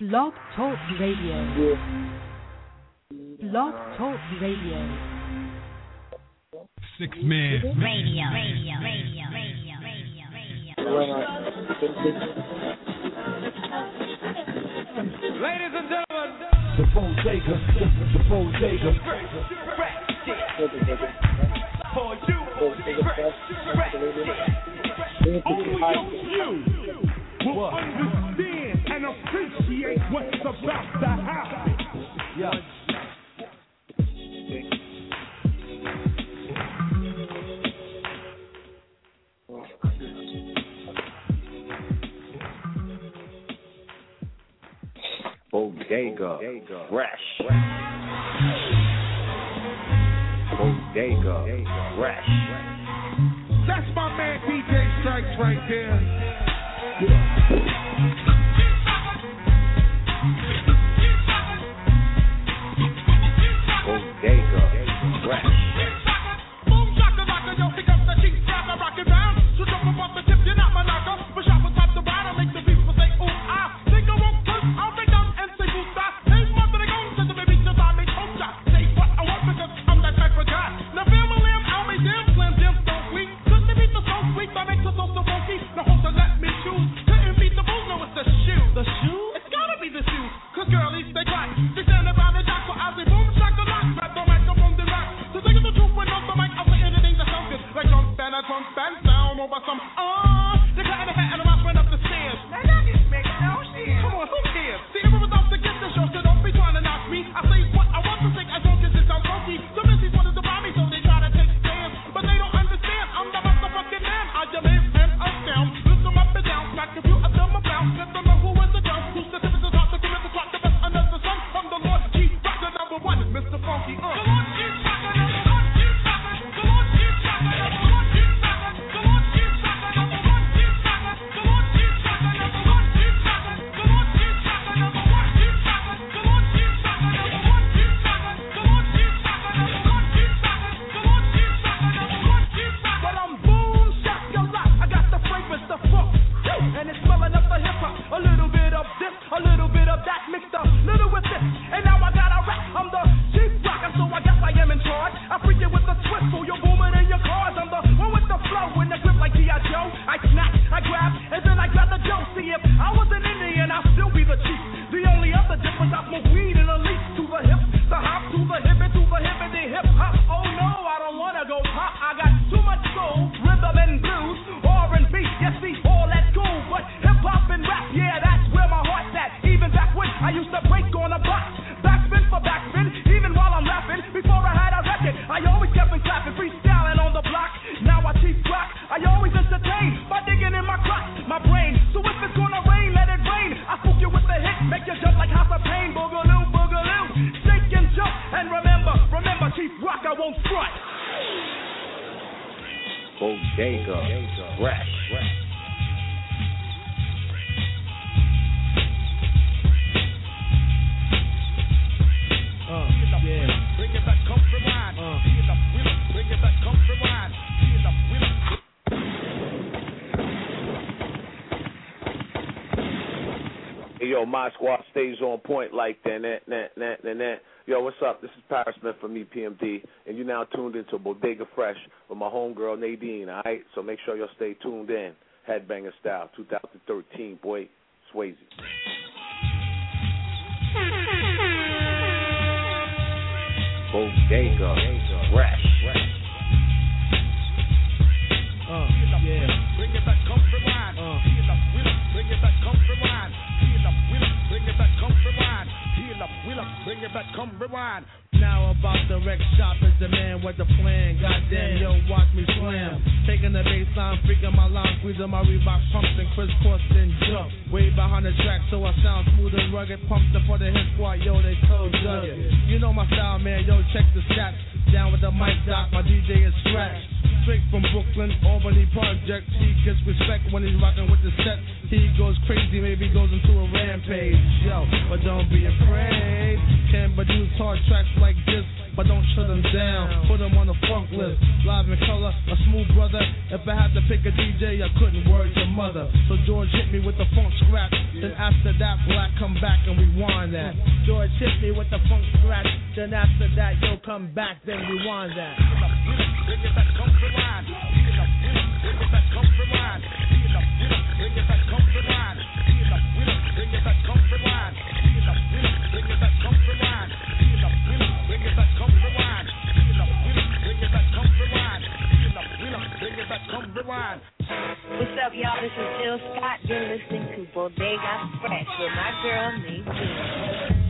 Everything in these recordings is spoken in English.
Blog Talk Radio. Blog Talk Radio. Six man. Radio. Radio. Radio. Radio. Radio. Ladies and gentlemen, the phone taker, the phone taker. For you, you. understand and appreciate what's about to happen. Yeah. Bodega, Bodega. Fresh. Bodega Fresh. That's my man DJ Strikes right there. Bodega Fresh. Yo, my squad stays on point like that, that, that, that, that, that. Yo, what's up? This is Paris Smith from EPMD, and you're now tuned into Bodega Fresh with my homegirl Nadine, all right? So make sure y'all stay tuned in. Headbanger Style 2013, boy, Swayze. Bodega Fresh. Oh, bring it back, come mine. Oh. Bring it back, come mine. Bring it back, come mine. Heal up, wheel up, bring it back, come rewind. Now about the wreck shop is the man with the plan. Goddamn, yo, watch me slam. Taking the baseline, freaking my line, squeezing my Reebok pumps and crisscross and jump. Way behind the track, so I sound smooth and rugged. Pumped up for the hip squad, yo, they so dug it. You know my style, man, yo, check the stats. Down with the mic doc, my DJ is scratched straight from Brooklyn, Albany Project. He gets respect when he's rocking with the set. He goes crazy, maybe goes into a rampage. Yo, but don't be afraid. Can produce hard tracks like like this, but don't shut them down. Put them on the funk list. Live in color, a smooth brother. If I had to pick a DJ, I couldn't worry your mother. So George hit me with the funk scratch. Then after that, black come back and rewind that. George hit me with the funk scratch. Then after that, yo come back, then rewind that. Bring it back, come. Bring it back, come. Bring it back, come What's up, y'all? This is Jill Scott. You're listening to Bodega Fresh with my girl, Nadine.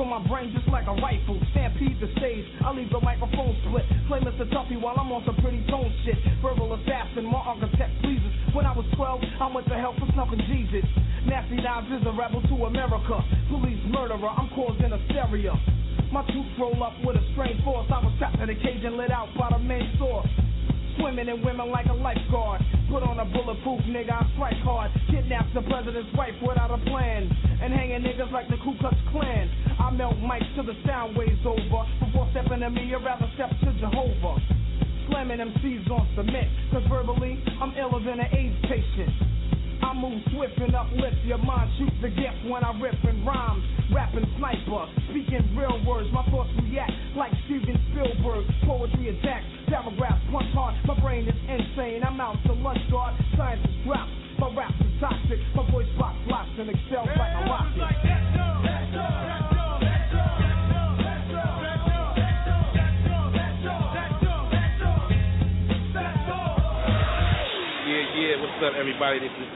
From my brain just like a rifle. Stampede the stage. I leave the microphone split. Play Mr. Tuffy while I'm on some pretty tone shit. Verbal assassin, my architect pleases. When I was 12, I went to hell for snuffing Jesus. Nasty Nas is a rebel to America. Police murderer, I'm causing hysteria. My troops roll up with a strange force. I was trapped in a cage and lit out by the main source. Swimming in women like a lifeguard. Put on a bulletproof nigga, I strike hard. Kidnap the president's wife without a plan. And hanging niggas like the Ku Klux Klan. I melt mics till the sound waves over. Before stepping to me, I'd rather step to Jehovah. Slamming MCs on cement. Cause verbally, I'm iller than an AIDS patient. I move swift and uplift your mind. Shoot the gift when I rip and rhyme. Rapping sniper, speaking real words. My thoughts react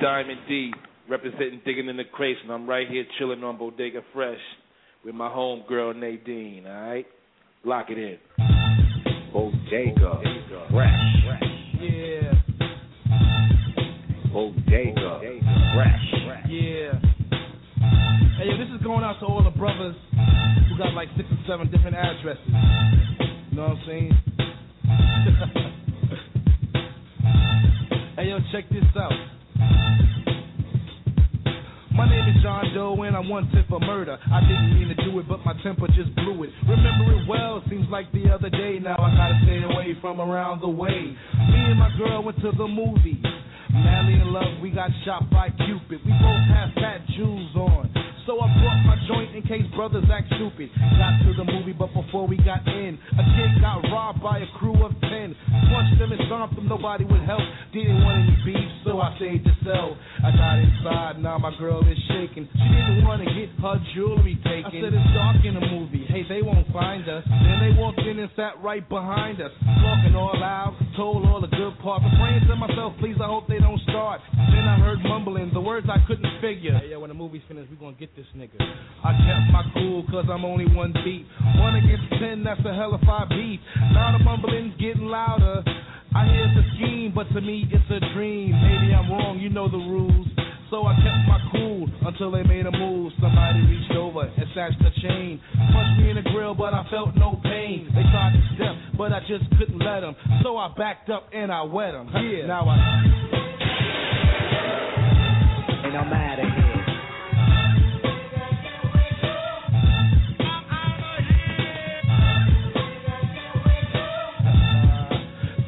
Diamond D, representing Digging in the Crates, and I'm right here chilling on Bodega Fresh with my homegirl Nadine, alright? Lock it in. Bodega Fresh. Yeah, Bodega Fresh. yeah. Hey, yo, this is going out to all the brothers who got like six or seven different addresses. You know what I'm saying? hey, yo, check this out. My name is John Doe and I'm one tip for murder. I didn't mean to do it, but my temper just blew it. Remember it well, seems like the other day. Now I gotta stay away from around the way. Me and my girl went to the movies. Madly in love, we got shot by Cupid. We both have fat jewels on. So I brought my joint in case brothers act stupid. Got to the movie, but before we got in, a kid got robbed by a crew of ten. Punched them and stomped them, nobody would help. Didn't want any beef, so I stayed to sell. I got inside, now my girl is shaking. She didn't want to get her jewelry taken. I said it's dark in the movie, hey, they won't find us. Then they walked in and sat right behind us. Talking all loud, told all the good parts. I'm praying to myself, please, I hope they don't start. Then I heard mumbling, the words I couldn't figure. Hey, yo, when the movie's finished, we gonna get this nigga. I kept my cool, cause I'm only one beat. One against ten, that's a hell of five beat. Now the mumbling's getting louder. I hear the scheme, but to me it's a dream. Maybe I'm wrong, you know the rules. So I kept my cool until they made a move. Somebody reached over and snatched the chain. Punched me in the grill, but I felt no pain. They tried to step, but I just couldn't let them. So I backed up and I wet them. Yeah. Now I. And I'm out of here.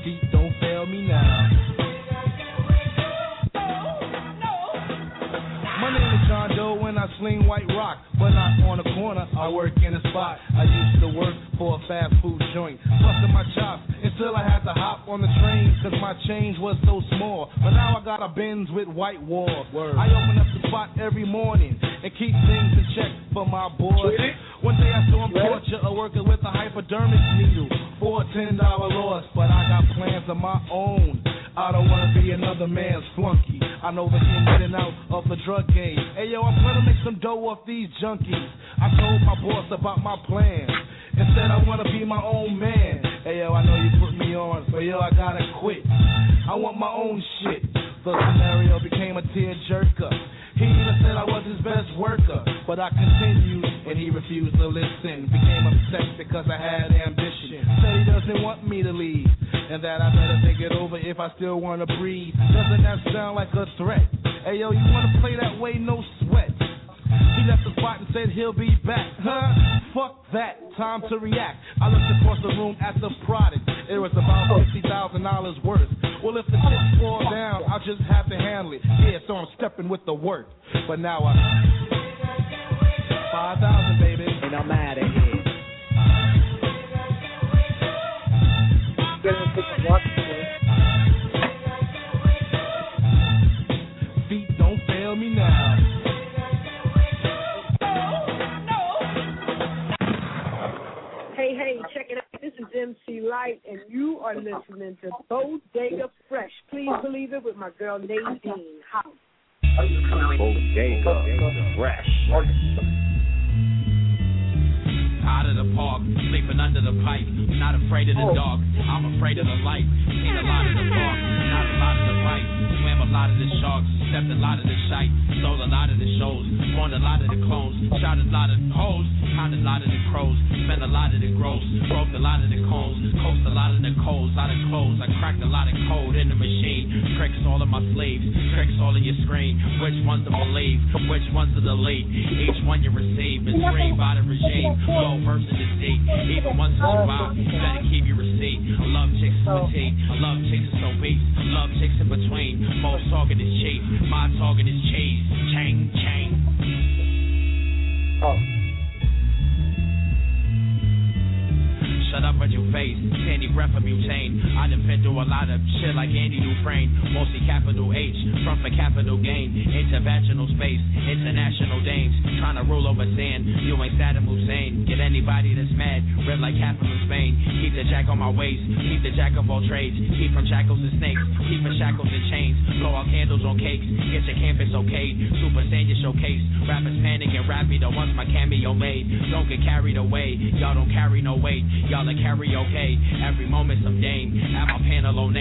Feet don't fail me now. And I sling white rock, but not on a corner. I work in a spot. I used to work for a fast food joint, busting my chops until I had to hop on the train because my change was so small. But now I got a Benz with white walls. I open up the spot every morning and keep things in check for my boys. One day I saw him torture a worker with a hypodermic needle for a ten dollar loss, but I got plans of my own. I don't wanna be another man's flunky. I know the in and out of the drug game. Hey yo, I'm gonna make some dough off these junkies. I told my boss about my plans. And said I wanna be my own man. Hey yo, I know you put me on, but yo, I gotta quit. I want my own shit. The scenario became a tear jerker. He even said I was his best worker, but I continued and he refused to listen. Became upset because I had ambition. Said he doesn't want me to leave, and that I better think it over if I still wanna breathe. Doesn't that sound like a threat? Hey yo, you wanna play that way? No sweat. He left the spot and said he'll be back. Huh? Fuck that. Time to react. I looked across the room at the product. It was about fifty thousand dollars worth. Well, if the chips fall down, I'll just have to handle it. Yeah, so I'm stepping with the work. But now I five thousand, baby. And I'm out of here. MC Lyte, and you are listening to Bodega Fresh. Please believe it with my girl Nadine House. Bodega Fresh. Out of the park, sleeping under the pipe. Not afraid of the oh. dark, I'm afraid of the light. Seen a lot of the bark, not a lot of the fight. A lot of the sharks, stepped a lot of the shite. Stole a lot of the shows, won a lot of the clones. Shot a lot of hoes, counted a lot of the crows. Spent a lot of the gross, broke a lot of the cones. Coast a lot of the coals, lot of clothes. I cracked a lot of code in the machine. Tricks all of my slaves, tricks all of your screen. Which ones to believe, which ones to delete. Each one you receive is screened by the regime. Low versus seat, even ones that survive. Better keep your receipt. I love chicks is fatigue, love chicks obese. I love chicks in between. Most talking is cheap, my talking is cheese. Chang, chang. Oh. Shut up at your face, candy breath of butane. I done been through a lot of shit like Andy Dufresne. Mostly capital H, front for capital gain. Intervaginal space, international dames. Trying to rule over sand, you ain't Saddam Hussein. Get anybody that's mad, red like capital Spain. Keep the jack on my waist, keep the jack of all trades. Keep from shackles and snakes, keep from shackles and chains. Blow out candles on cakes, get your campus okay. Super Saiyan showcase, rappers panic and rap me the ones my cameo made. Don't get carried away, y'all don't carry no weight. Y'all are karaoke, every moment some dame. At my panel on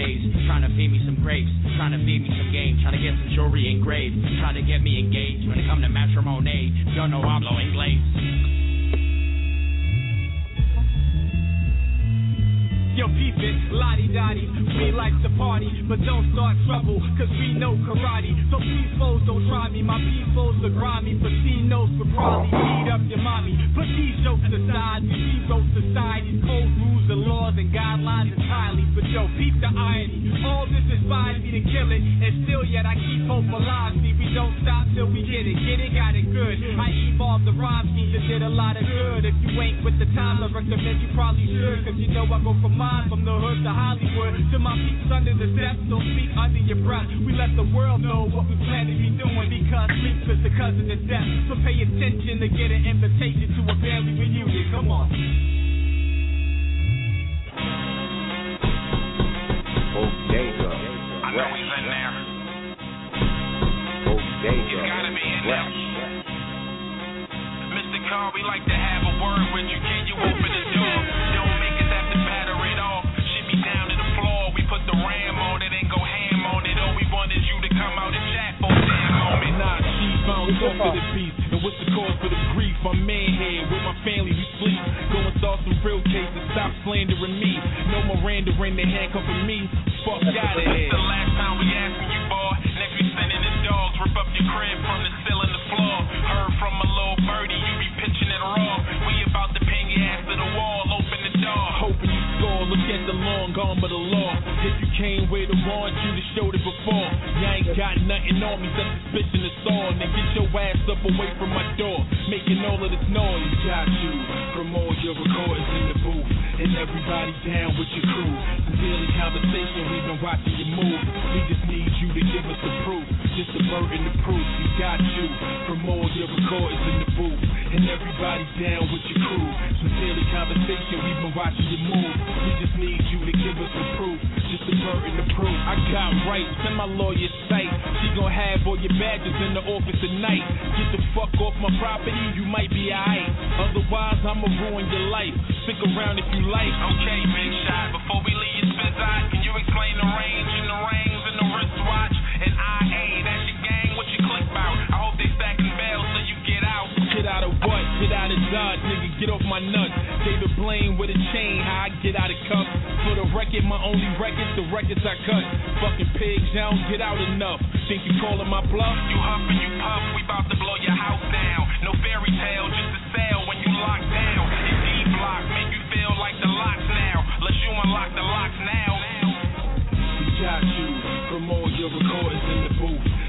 trying to feed me some grapes, trying to feed me some game, trying to get some jewelry engraved, trying to get me engaged. When it come to matrimony, y'all know I'm blowing glazes. Yo, peep it, lottie dottie. We like to party, but don't start trouble, cause we know karate. So please, foes, don't try me. My peoples are grimy, knows would probably beat up your mommy. Put these jokes aside, we rewrote society's cold rules and laws and guidelines entirely. But yo, peep the irony. All this inspired me to kill it, and still yet I keep hope alive. See, we don't stop till we get it. Get it, got it good. I evolved the rhyme scheme that did a lot of good. If you ain't with the times, I recommend you probably should, cause you know I go from mine, from the hood to Hollywood. To my peeps under the steps, don't speak under your breath. We let the world know what we plan to be doing because sleep is the cousin of death. So pay attention to get an invitation to a family reunion. Come on. Bodega I know he's in there. Bodega gotta be in there. Mr. Carr, we like to have a word with you. Can you open the door? Don't make us it. All we want is you to come out and chat for a damn moment. Nah, she found talk to the beast. And what's the cause for the grief? I'm man here with my family, we sleep. Go and start some real cases, stop slandering me. No Miranda in the handcuffing me. Fuck out of This here. the last time we asking you, boy. Next we sending the dogs, rip up your crib from the ceiling to floor. Heard from a little birdie, you be pitching it raw. We about to pin your ass to the wall, score, look at the long gone by the law. If you came with a warrant, you have showed it before. You ain't got nothing on me, that suspicion is all. Then get your ass up away from my door, making all of this noise. Got you from all your recordings in the booth, and everybody down with your crew. Some daily conversation, we've been watching you move. We just need you to give us the proof, just the burden the proof. We got you from all your recordings in the booth, and everybody down with your crew. Daily conversation, we've been watching you move. We just need you to give us the proof, just the burden the proof. I got rights in my lawyer's sight. She gon' have all your badges in the office tonight. Get the fuck off my property, you might be alright. Otherwise, I'ma ruin your life. Stick around if you like. Okay, big shot. Before we leave spit out, can you explain the range and the rings and the Get out of what? Get out of Dodge, nigga, get off my nuts. David Blaine with a chain, how I get out of cuffs. For the record, my only record, the records I cut. Fucking pigs, I don't get out enough. Think you calling my bluff? You huff and you puff, we bout to blow your house down. No fairy tale, just a sale when you lock down. It's D block make you feel like the locks now. Let you unlock the locks now. We got you from all your recordings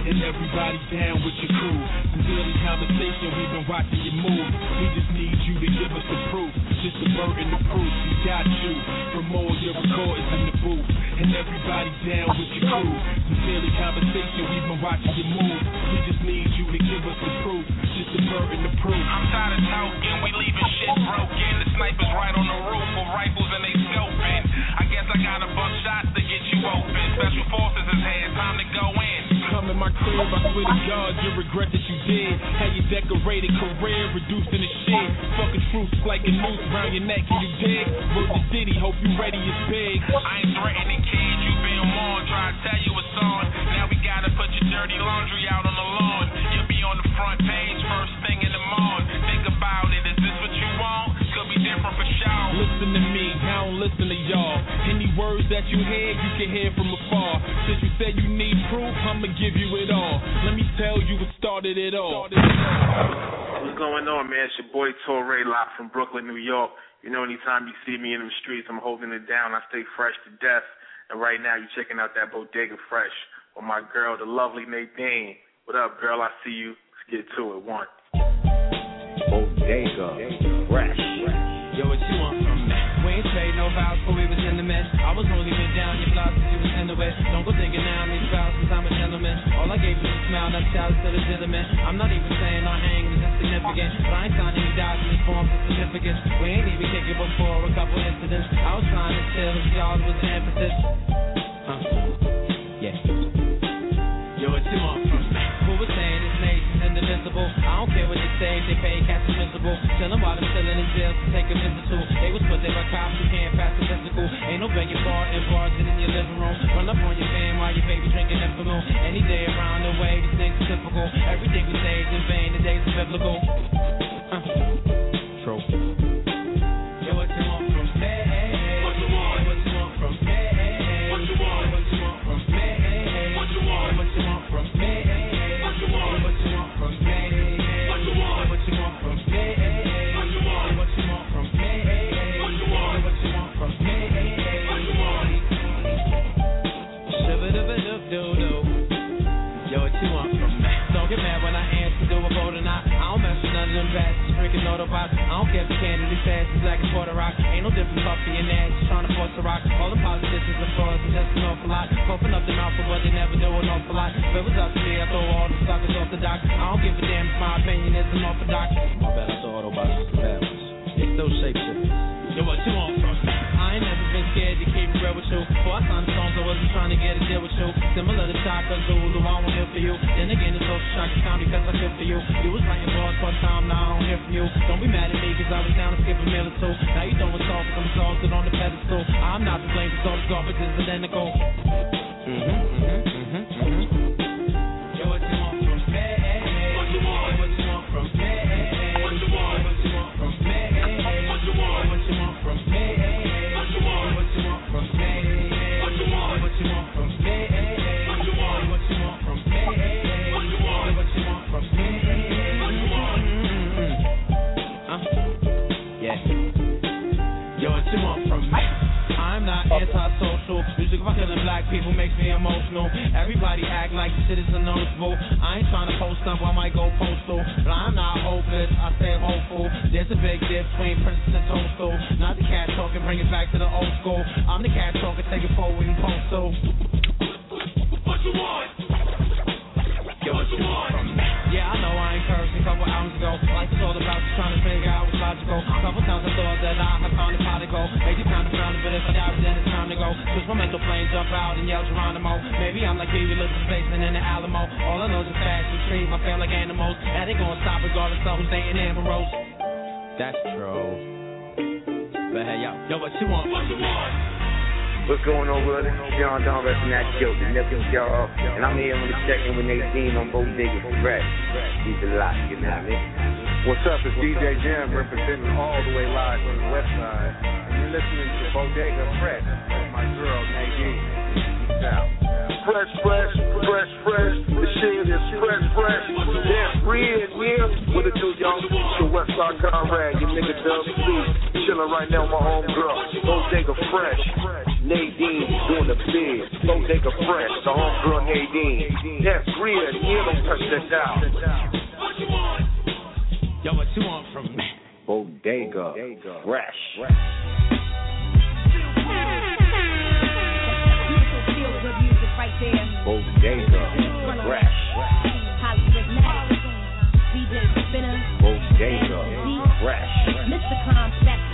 and everybody down with your crew. Some daily conversation, we've been watching you move. We just need you to give us the proof. Just the burden of proof. We got you from all your recordings in the booth. And everybody down with your crew. Daily conversation, we've been watching you move. We just need you to give us the proof. Just the burden of proof. I'm tired of talking, we leaving shit broken. The snipers right on the roof with rifles and they scoping. I guess I got a buck shots to get you open. Special forces is here, time to go in. Come in my crib, I swear to God, you regret that you did. Had your decorated career reduced into shit. Fucking truth like a noose around your neck, can you dig? Word to Diddy, hope you ready, it's big. I ain't threatening kids, you been warned. Try to tell you it's on. Now we gotta put your dirty laundry out on the lawn. You'll be on the front page first thing in the morning. Think about it, is this what you want? Could be different for sure. Listen to me, I don't listen to y'all. Any words that you hear, you can hear from afar. Since you said you need proof, I'ma give you it all. Let me tell you what started it all. What's going on, man? It's your boy Torre Lock from Brooklyn, New York. You know, anytime you see me in the streets, I'm holding it down. I stay fresh to death. And right now, you're checking out that Bodega Fresh with my girl, the lovely Nadine. What up, girl? I see you. Let's get to it. One. Bodega Fresh. Yo, what you want from me? We ain't trade no vows before we was in the mess. I was only been down your block since you was in the west. Don't go thinking now I'm these vows All I gave was a smile, shout to the gentleman. I'm not even saying our hang is insignificant, but I ain't signing any documents, forms, or certificates. We ain't even kicking before a couple incidents. I was trying to chill if y'all was emphasis. Huh. Yeah. Yo, what you say, they pay cash invisible. Chillin' while I'm chillin' in jail to take a visit to. They was put there by cops who can't pass the physical. Ain't no begging bar and bars in your living room. Run up on your fan while your baby drinking Enfamil. Any day around the way, these things are typical. Everything we say is in vain, the days are biblical. Uh. True. Freaking I don't care if the candidate fast as black as Puerto Rock. Ain't no difference Puffy and Nash, just trying to force a rock. All the politicians are frauds and just an awful lot. Open up their mouth for what they never do an awful lot. If it was up to me, I'd throw all the suckers off the dock. I don't give a damn if my opinion is unorthodox. My bad, I thought Autobots the. It's those shapeshifters. Yo, what you want scared to keep real with you. Before I signed the songs, I wasn't trying to get a deal with you. Similar to Shaka Zulu, I won't hear for you. Then again, it's also shocking time because I feel for you. You was writing bars for time, now I don't hear from you. Don't be mad at me because I was down to skip a meal or two. Now you throwing salt because I'm exalted on the pedestal. I'm not to blame because all the garbage is identical. Mm-hmm, what you want from me? I'm not antisocial. Music for killing black people makes me emotional. Everybody act like the shit is unnoticeable. I ain't trying to post up, I might go postal. But I'm not hopeless, I stay hopeful. There's a big difference between Princess and Toadstool. Not the cat talking, bring it back to the old school. I'm the cat talking, take it forward and postal. What you want? Yo, what you want from me? I know I ain't cursed a couple hours ago. Life is all about just trying to figure out what's logical. Couple times I thought that I had found a pot to go. Make it kind of frown, but if I die, then it's time to go. Switch my mental plane, jump out and yell Geronimo. Maybe I'm like Lewis basement in the Alamo. All I know is fast and treat my fam like animals. That ain't gonna stop regardless of who's dating Amber Rose. That's true. But hey, yo, yo, what you want? What you want? What's going on, brother? Sean Don repping that joke, the nephew y'all. And I'm here on the check-in with Nadine on Bodega Fresh. He's a lot, you know what I mean? What's up? It's DJ Jam representing all the way live from the west side. And you're listening to Bodega Fresh with my girl, Nadine. fresh, fresh, fresh, fresh. The shit is fresh, fresh. Yeah, free in here. What it do, y'all? It's your Westside Conrad, your nigga Dub C. Chilling right now with my homegirl. Bodega Fresh. Nadine doing the big. Bodega Fresh, the homegirl Nadine. Yeah, free in here. Don't touch that dial. Yo, what you want from me? Bodega Fresh. Feel good music right there. Bodega Fresh. Hollywood Magic. DJ Spinner. Bodega Fresh. Mr. Concept.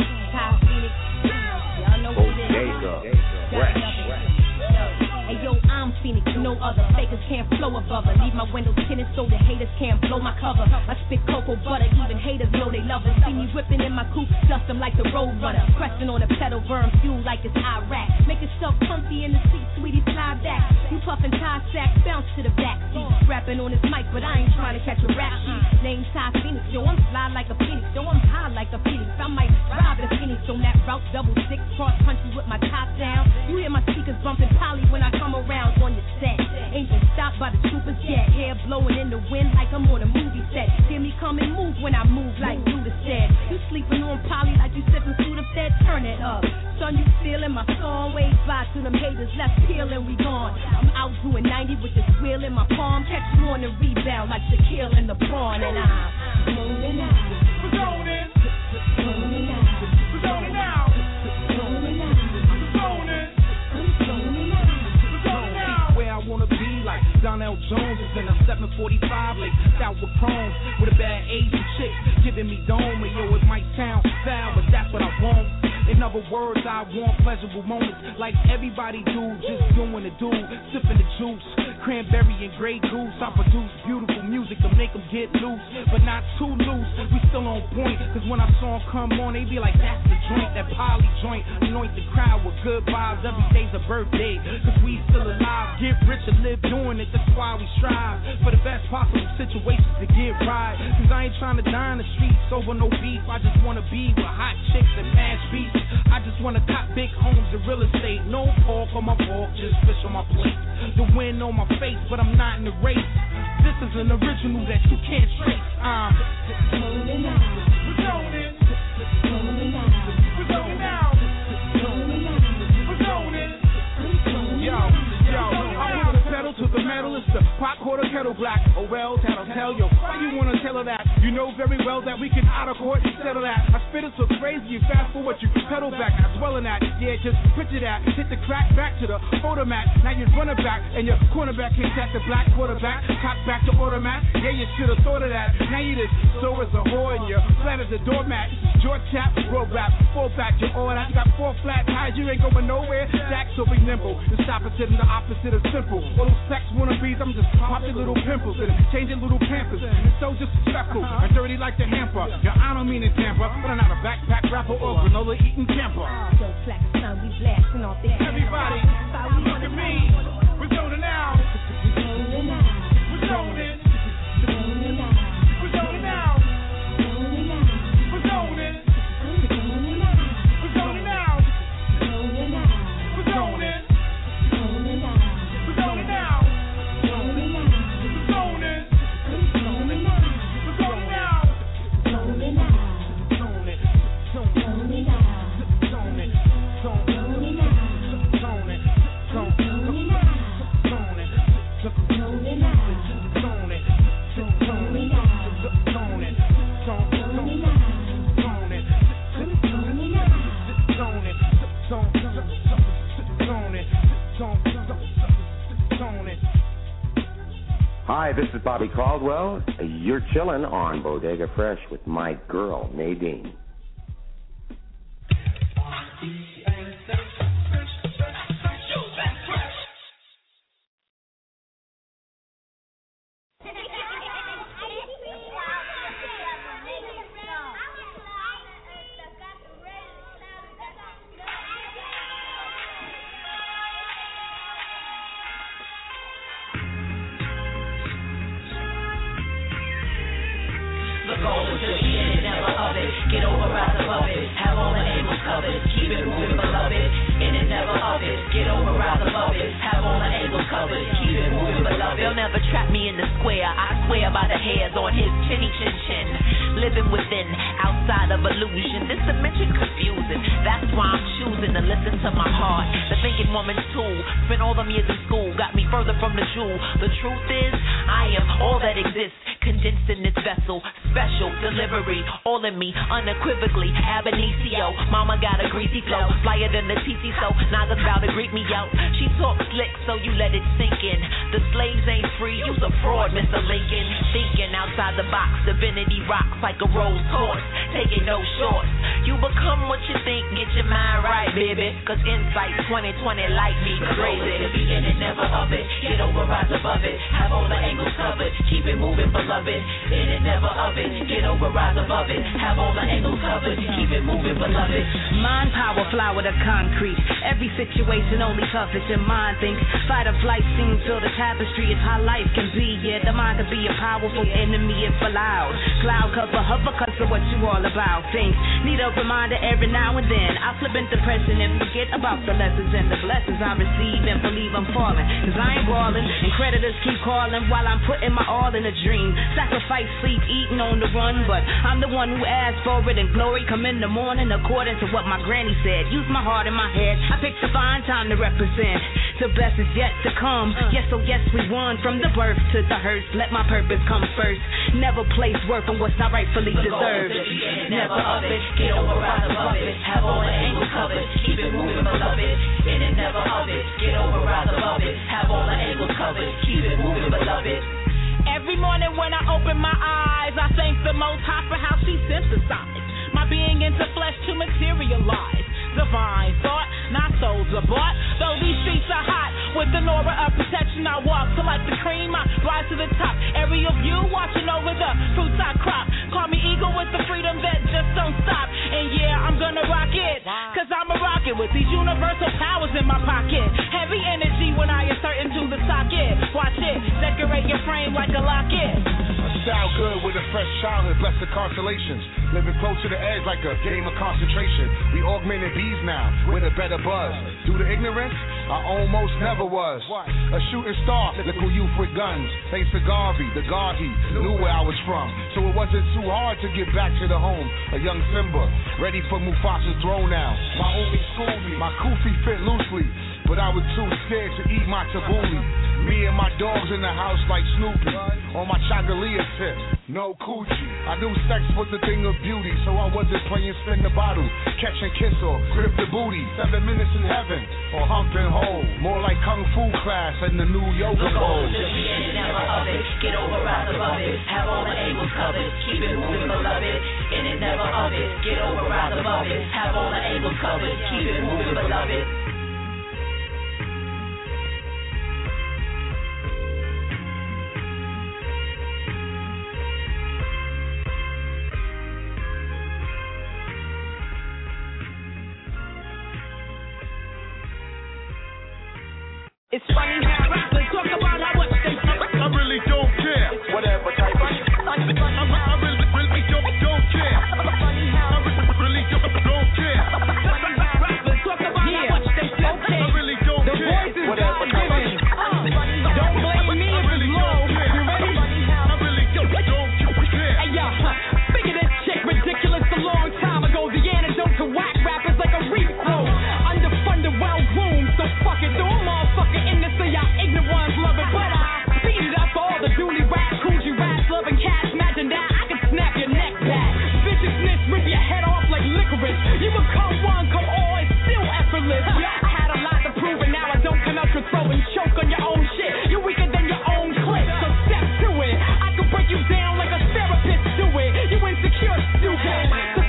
Phoenix, no other. Fakers can't flow above her. Leave my windows tinted so the haters can't blow my cover. I spit cocoa butter, even haters know they love it. See me whipping in my coupe, dust them like the road runner. Pressing on the pedal, burn fuel like it's Iraq. Make yourself comfy in the seat, sweetie, slide back. You puffin' tie sack, bounce to the back seat. Rapping on this mic, but I ain't trying to catch a rap sheet. Name Ty Phoenix, yo, I'm fly like a phoenix, yo, I'm high like a phoenix. I might rob the phoenix on that route, double six, cross country with my top down. You hear my speakers bumping poly when I come around on your set. Ain't been stopped by the troopers yet. Hair blowing in the wind like I'm on a movie set. Hear me come and move when I move like Luda said. You sleeping on poly like you sipping Sudafed, turn it up. Son, you feeling my song? Wave by to them haters, let's peel and we gone. I'm out doing 90 with this wheel in my palm. Catch you on the rebound like Shaquille in the pawn. And I'm moving out. We're. Moving out. We're zoning out. Moving out. Donnell Jones is in a 745, like stout with chrome, with a bad Asian chick giving me dome. And yo, it might sound foul, but that's what I want. In other words, I want pleasurable moments like everybody do, just doing the do, sipping the juice, cranberry and Grey Goose. I produce beautiful music to make them get loose, but not too loose. We still on point, cause when our song come on, they be like, that's the joint, that poly joint. Anoint the crowd with good vibes, every day's a birthday, cause we still alive. Get rich and live doing it, that's why we strive for the best possible situations to get right. Cause I ain't trying to die in the streets over no beef, I just wanna be with hot chicks and mash beats. I just wanna cop big homes and real estate. No pork on my fork, just fish on my plate. The wind on my face, but I'm not in the race. This is an original that you can't trace. I'm. Yo, yo, the metal, it's the pot quarter kettle black. Oh well, that'll tell you. Why you wanna tell her that? You know very well that we can out of court settle that. I spit it so crazy, you fast forward, you pedal back. I that, yeah, just picture that. Hit the crack back to the photo mat. Now you're running back, and your cornerback hits at the black quarterback. Cock back to automat. Yeah, you should have thought of that. Now you just so as a whore, and you're flat as a doormat. Your tap, roll rap, full back, you're all that. You got four flat tires, you ain't going nowhere. Jack, so be nimble. The opposite and the opposite of simple. All those sex wannabes, I'm just popping little pimples and changing little pampers. It's so disrespectful and dirty like the hamper. Yeah, I don't mean to tamper, but I'm not a backpack rapper or granola eating camper. Yo, flex, son, we blasting off this. Everybody, Bobby Caldwell. You're chilling on Bodega Fresh with my girl, Nadine. As your mind thinks. Fight or flight the tapestry is how life can be. Yeah, the mind can be a powerful enemy if allowed. Cloud cover, hover, cause of what you all about. Things need a reminder every now and then. I flip into depression and forget about the lessons and the blessings I receive and believe I'm falling. Cause I ain't balling and creditors keep calling while I'm putting my all in a dream. Sacrifice sleep, eating on the run, but I'm the one who asked for it and glory come in the morning according to what my granny said. Use my heart and my head. I picked a fine time to represent. The best is yet to come. Yes, oh yes, we won from the birth to the hearse. Let my purpose come first. Never place worth on what's not rightfully deserved. Never of it, get over, rise above it. Have all the angles covered, keep it moving, beloved. In it, never of it, get over, rise above it. Have all the angles covered, keep it moving, beloved. Every morning when I open my eyes, I thank the Most High for how she synthesized my being into flesh to materialize. Divine thought, not souls are bought. Though these streets are hot, with an aura of protection, I walk to like the cream. I rise to the top. Every of you watching over the fruits I crop. Call me eagle with the freedom that just don't stop. And yeah, I'm gonna rock it, cause I'm a rocket with these universal powers in my pocket. Heavy energy when I insert into the socket. Watch it, decorate your frame like a locket. Style good with a fresh childhood, blessed with constellations. Living close to the edge like a game of concentration. We augmented bees now with a better buzz. Due to ignorance, I almost never was. A shooting star, little youth with guns. Thanks to Garvey, the he knew where I was from. So it wasn't too hard to get back to the home. A young Simba, ready for Mufasa's throne now. My schooled me, my kufi fit loosely. But I was too scared to eat my tabbouleh. Me and my dogs in the house like Snoopy. On my Chagalia tip, no coochie. I knew sex was a thing of beauty, so I wasn't playing spin the bottle, catch and kiss or grip the booty. Seven minutes in heaven or humping hole. More like kung fu class in the new yoga bowl. Never of it, get over, rise above it. Have all the angles covered, keep it moving, beloved. In it, never of it, get over, rise above it. Have all the angles covered, keep it moving, beloved. It's funny how rappers talk about how much they I really don't care. Whatever type of shit. I, really, really don't, don't care. I really, really don't, don't care. rappers talk about how much they okay. I really don't the care. Whatever licorice. You become one, come all, it's still effortless. I had a lot to prove, and now I don't your throat and choke on your own shit. You're weaker than your own clip, so step to it. I can break you down like a therapist do it. You insecure, stupid.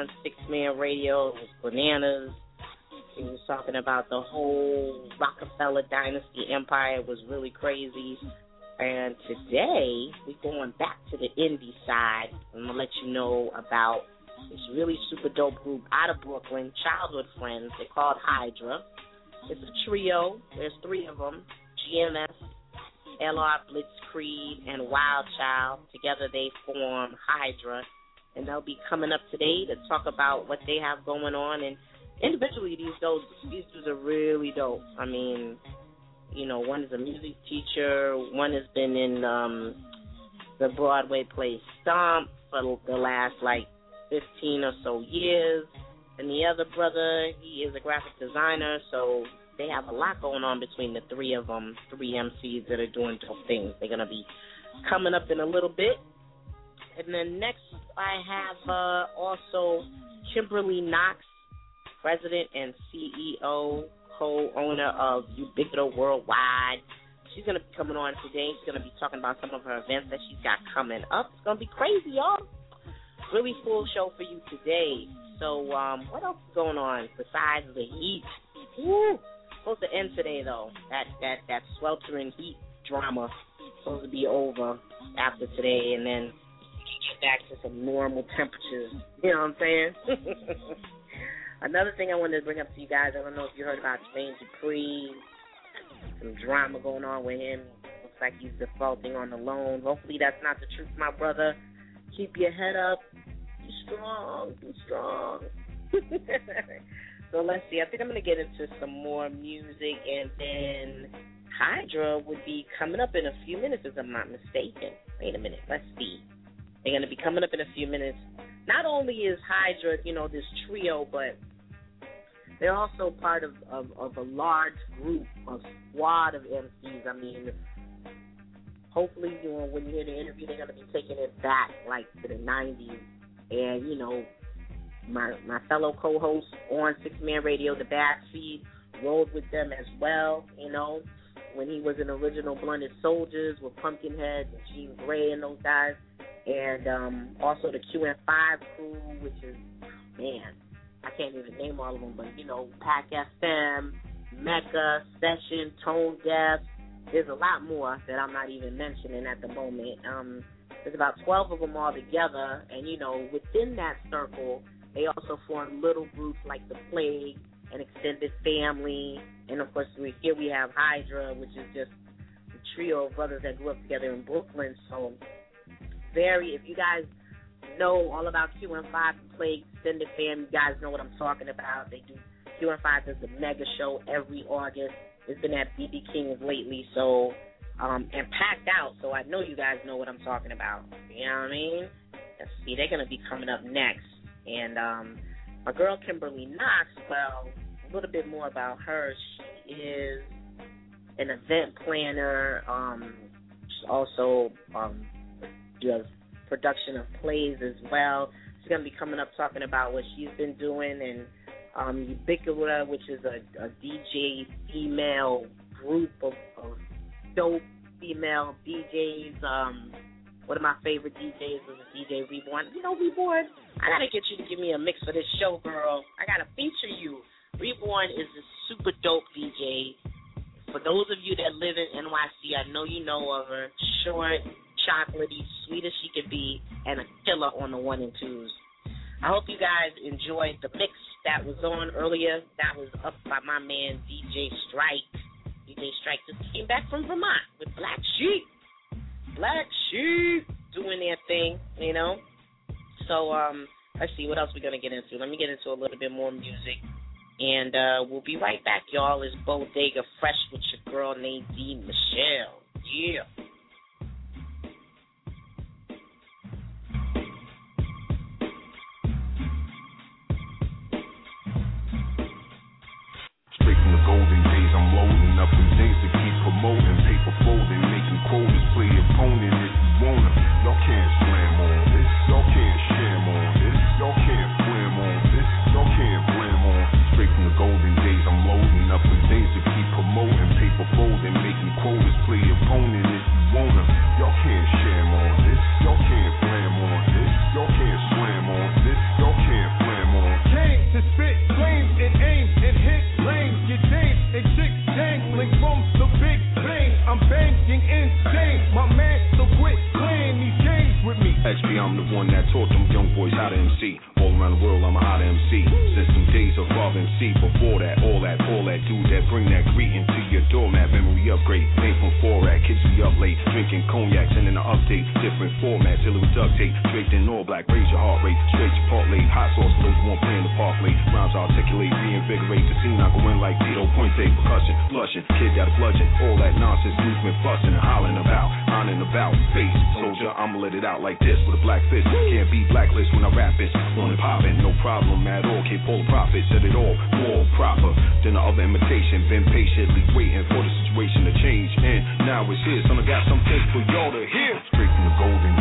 On Six Man Radio. It was bananas. He was talking about the whole Rockefeller dynasty empire. It was really crazy. And today we're going back to the indie side. I'm gonna let you know about this really super dope group out of Brooklyn, childhood friends. They're called Hydra. It's a trio. There's three of them: GMS, LR Blitzkrieg, and Wild Child. Together they form Hydra, and they'll be coming up today to talk about what they have going on and individually these dudes these dudes are really dope. I mean, you know, one is a music teacher, one has been in um the Broadway play Stomp for the last like fifteen or so years. And the other brother, he is a graphic designer, so they have a lot going on between the three of them, three MCs that are doing dope things. They're gonna be coming up in a little bit. And then next I have uh also Kimberly Knox, president and CEO, co-owner of Ubiquito Worldwide. She's gonna be coming on today. She's gonna be talking about some of her events that she's got coming up. It's gonna be crazy, y'all. Really full show for you today. So, um, what else is going on besides the heat? Woo! Supposed to end today though. That that that sweltering heat drama supposed to be over after today, and then get back to some normal temperatures. You know what I'm saying? Another thing I wanted to bring up to you guys, I don't know if you heard about Jermaine Dupri, some drama going on with him. Looks like he's defaulting on the loan. Hopefully that's not the truth, my brother. Keep your head up. Be strong. Be strong. so let's see. I think I'm going to get into some more music, and then Hydra would be coming up in a few minutes, if I'm not mistaken. Wait a minute. Let's see. They're going to be coming up in a few minutes. Not only is Hydra, you know, this trio, but they're also part of, of, of a large group, a squad of MCs. I mean, hopefully, you know, when you hear the interview, they're going to be taking it back, like, to the 90s. And, you know, my my fellow co-host on Six Man Radio, The Bad Backseat, rolled with them as well, you know, when he was in original Blunted Soldiers with Pumpkinhead and Jean Grae and those guys. And um, also the QN5 crew, which is man, I can't even name all of them, but you know, Pack FM, Mecca, Session, Tonedeff. There's a lot more that I'm not even mentioning at the moment. Um, there's about 12 of them all together, and you know, within that circle, they also form little groups like the Plague and Extended Family, and of course, we, here we have Hydra, which is just a trio of brothers that grew up together in Brooklyn. So, very, if you guys know all about QN5 Plague Extended Fam, you guys know what I'm talking about. They do QN5 does the mega show every August. It's been at BB King's lately, so um, and packed out. So I know you guys know what I'm talking about. You know what I mean? Let's see, they're gonna be coming up next, and um, my girl Kimberly Knox. Well, a little bit more about her. She is an event planner. Um, she also um, does production of plays as well. She's gonna be coming up talking about what she's been doing and um, Ubiquita, which is a, a DJ female group of, of dope female DJs. Um, one of my favorite DJs is DJ Reborn. You know, Reborn, I gotta get you to give me a mix for this show, girl. I gotta feature you. Reborn is a super dope DJ. For those of you that live in NYC, I know you know of her. Short, chocolatey, sweet as she could be, and a killer on the one and twos. I hope you guys enjoyed the mix that was on earlier. That was up by my man DJ Strike. DJ Strike just came back from Vermont with Black Sheep. Black Sheep doing their thing, you know. So um, let's see what else we're gonna get into. Let me get into a little bit more music, and uh, we'll be right back, y'all. It's Bodega Fresh with your girl Nadine Michel. Yeah. Golden days, I'm loading up them things to keep promoting. Paper folding, making quotas, play opponent if you wanna. Y'all can't slam I'm the one that taught them young boys how to MC. Around the world, I'm a hot MC. Since them days of Rob MC. Before that, all that, all that dude that bring that greeting to your doormat. Memory upgrade, made from Forak. Kids be up late, drinking cognac, sending an update. Different formats, till it was duct tape. Draped in all black, raise your heart rate. Straight to part late, hot sauce, those one playing the park late. Rhymes articulate, reinvigorate the scene. I go in like Tito, take percussion, flushing. Kid got a bludgeon. All that nonsense, movement, fussing and hollering about. Hollering about, face. Soldier, I'ma let it out like this with a black fist. Can't be blacklist when I rap it. On and poppin', no problem at all. Can't pull a profit, said it all more proper than the other imitation. Been patiently waiting for the situation to change. And now it's here, son. I got some something for y'all to hear. Straight from the golden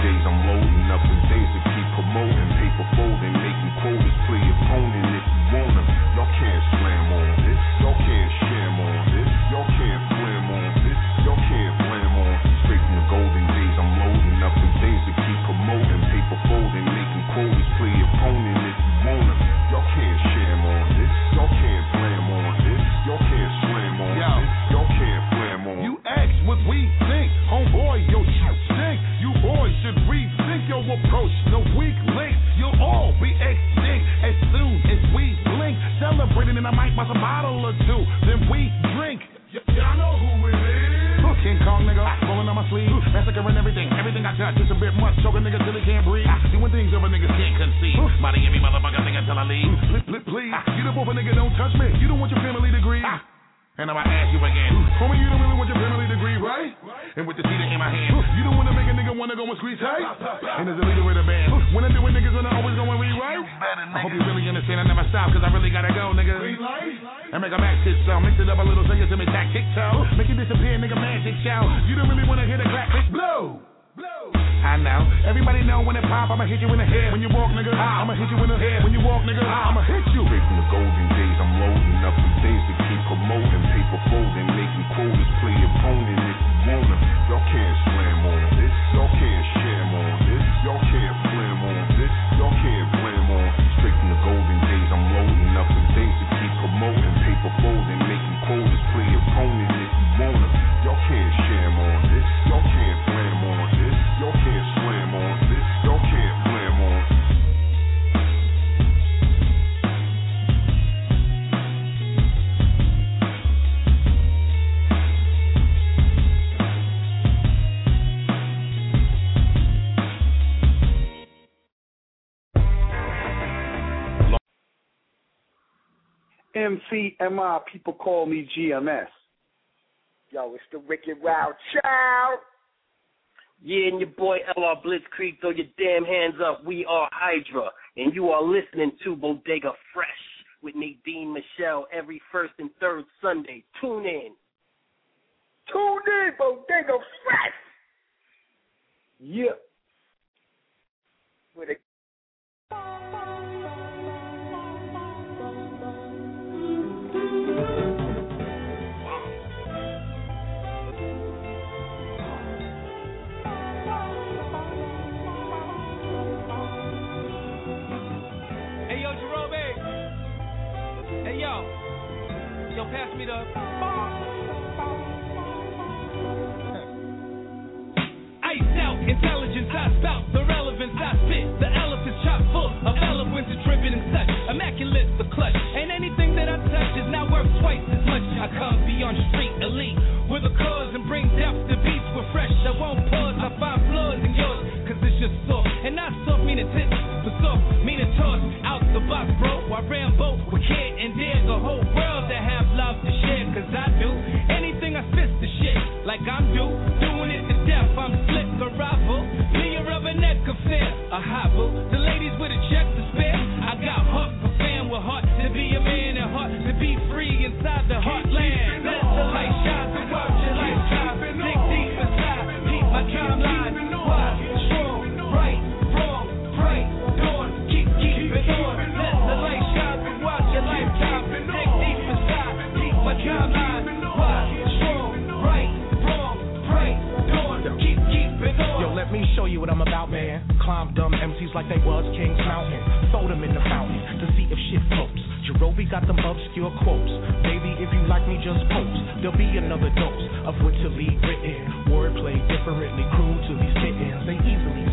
approach. No weak links, you'll all be extinct as soon as we blink. Celebrating and I might bust a bottle or two, then we drink. Y- y'all know who it is. King Kong nigga, rolling on my sleeve, massacring everything, everything I touch. It's a bit much, choking niggas till they can't breathe. Ah. Doing things other niggas can't conceive. Body every motherfucker thing until I leave. Please, please, please, you the both a nigga don't touch me. You don't want your family to grieve. Ah. And I'ma ask you again, homie, you don't really want your family degree, right? And with the cedar in my hand, you don't wanna make a nigga wanna go and squeeze tight? And as a leader of the band, when I do it, niggas gonna always go and rewrite? I hope you really understand I never stop, cause I really gotta go, nigga. And make a max hit song, mix it up a little so you to me tactic toe. Make it disappear, nigga, magic show. You don't really wanna hear the clap, bitch, blow. I know. Everybody know when it pop, I'ma hit you in the head. When you walk, nigga, I'ma hit you in the head. When you walk, nigga, I'ma hit you. Straight from the golden days, I'm loading up some things to keep promoting. Paper folding, making quotas, play opponent if you wanna. Y'all can't slam on this, y'all can't MCMI. People call me GMS. Yo, it's the Wicked Wild Child. Yeah, and your boy LR Blitzkrieg, throw your damn hands up. We are Hydra, and you are listening to Bodega Fresh with Nadine Michel every first and third Sunday. Tune in. Tune in, Bodega Fresh. Yeah. With a pass me the. Ice out, intelligence I spout, the relevance I spit. The elephant's chock full of eloquence and tripping and such. Immaculate, the clutch. Ain't anything that I touch is now worth twice as much. I come beyond street elite with a cause and bring depth to beats with fresh. I won't pause, I find flaws in yours, cause it's just soft. And not soft meaning tits, but soft meaning toss. Out the box, bro. I Rambo with kid and dare cause I do. Anything I fist the shit like I'm due. Doing it to death, I'm slick, a rival. Me a rubberneck affair, a hobble. The ladies with a check to spare. I got heart for fan with heart to be a man and heart to be free inside the heartland. What I'm about, man. Climb dumb MCs like they was King's Mountain. Throw them in the fountain to see if shit floats. Jerobi got them obscure quotes. Baby, if you like me, just post. There'll be another dose of wittily written. Wordplay differently crude to these kittens. They easily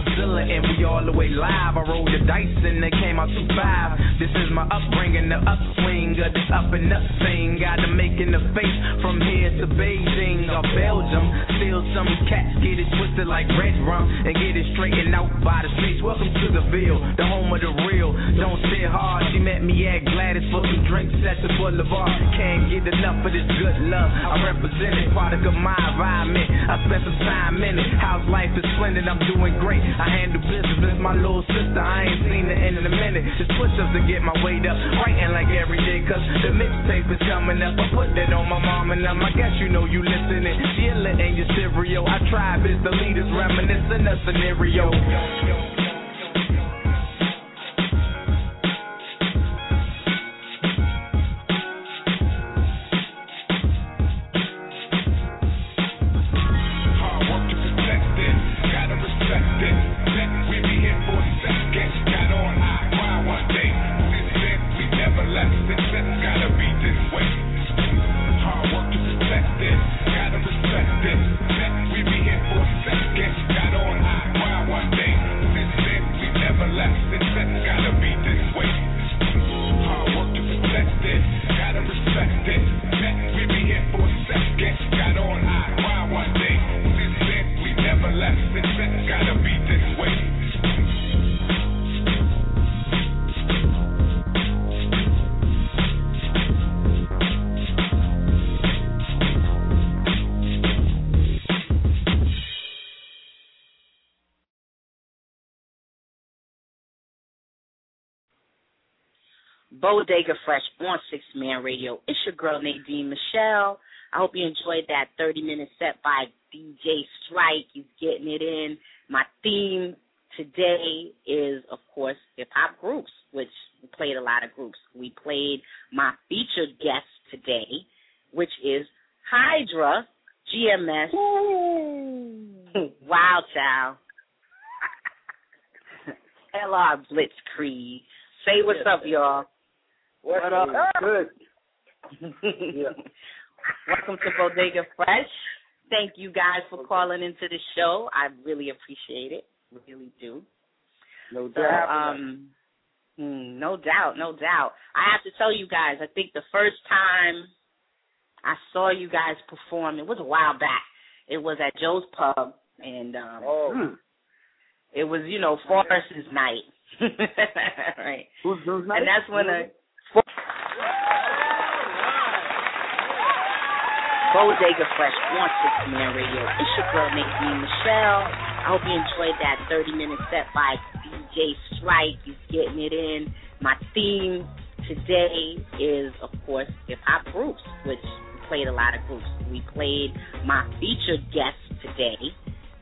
Godzilla and we all the way live. I rolled the dice and they came out two five. This is my upbringing, the upswing of this up and up thing. Got them making the face from here to Beijing or Belgium. Still some cats get it twisted like red rum and get it straightened out by the streets. Welcome to the Ville, the home of the real. Don't sit hard. She met me at Gladys for some drinks at the Boulevard. Can't get enough of this good love. I represent it, product of my environment. I spent some time in it. House life is splendid. I'm doing great. I handle business my little sister. I ain't seen her in a minute. Just push ups to get my weight up. Writing like every day, cause the mixtape is coming up. I put that on my mom and them. I guess you know you listening. Sheila and your cereal. I tribe is the leaders reminiscing a scenario. Bodega Fresh on Six Man Radio. It's your girl Nadine Michel. I hope you enjoyed that 30 minute set by DJ Strike. He's getting it in. My theme today is, of course, hip hop groups, which we played a lot of groups. We played my featured guest today, which is Hydra GMS. Wild Child. LR Blitzkrieg. Say what's up, y'all. What up? Good. yeah. Welcome to Bodega Fresh. Thank you guys for calling into the show. I really appreciate it. Really do. No So, doubt. um, hmm, no doubt, no doubt. I have to tell you guys, I think the first time I saw you guys perform, it was a while back. It was at Joe's Pub, and um, oh. it was, you know, Forrest's night. right. Who's, who's And that's when a Bodega Fresh on Six Man Radio. It's your girl Nadine Michel. I hope you enjoyed that 30 minute set by DJ Strike. He's getting it in. My theme today is, of course, hip hop groups, which we played a lot of groups. We played my featured guest today,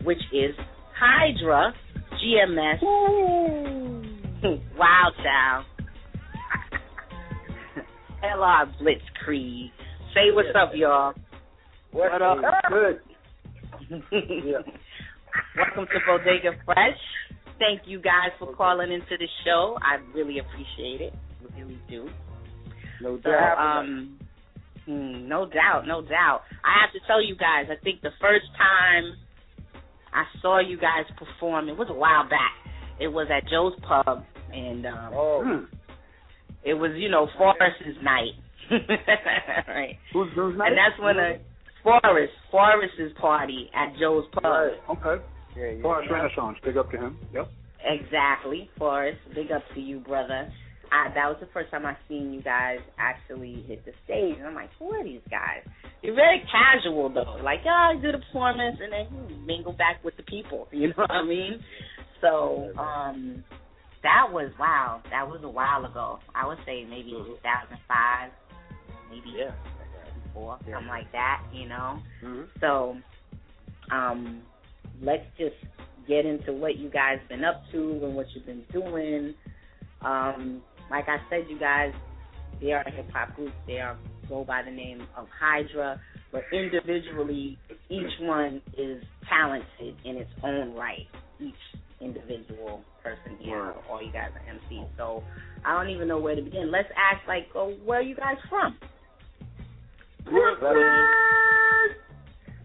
which is Hydra GMS. Wild Child. LR Blitzkrieg. Say what's up, y'all. What up? Good. yeah. Welcome to Bodega Fresh. Thank you guys for calling into the show. I really appreciate it. Really do. No So, doubt. um, hmm, no doubt, no doubt. I have to tell you guys, I think the first time I saw you guys perform, it was a while back. It was at Joe's Pub, and um, oh. It was, you know, Forrest's night. right. Who's, who's night? And that's when a Forrest, Forrest's party at Joe's Pub. Right. Okay. Yeah, yeah. Forrest Renaissance. Big up to him. Yep. Exactly, Forrest. Big up to you, brother. I, that was the first time I seen you guys actually hit the stage, and I'm like, who are these guys? You're very casual though, like, oh, you do the performance, and then you mingle back with the people. You know what I mean? So, um, that was wow. That was a while ago. I would say maybe 2005, maybe Yeah. before, something like that. You know. Mm-hmm. So, um, let's just get into what you guys been up to and what you've been doing. Um, like I said, you guys, they are a hip hop group. They are go by the name of Hydra, but individually, each one is talented in its own right. Each individual person here, all you guys are MCs. So I don't even know where to begin. Let's ask, like, oh, where are you guys from? Brooklyn,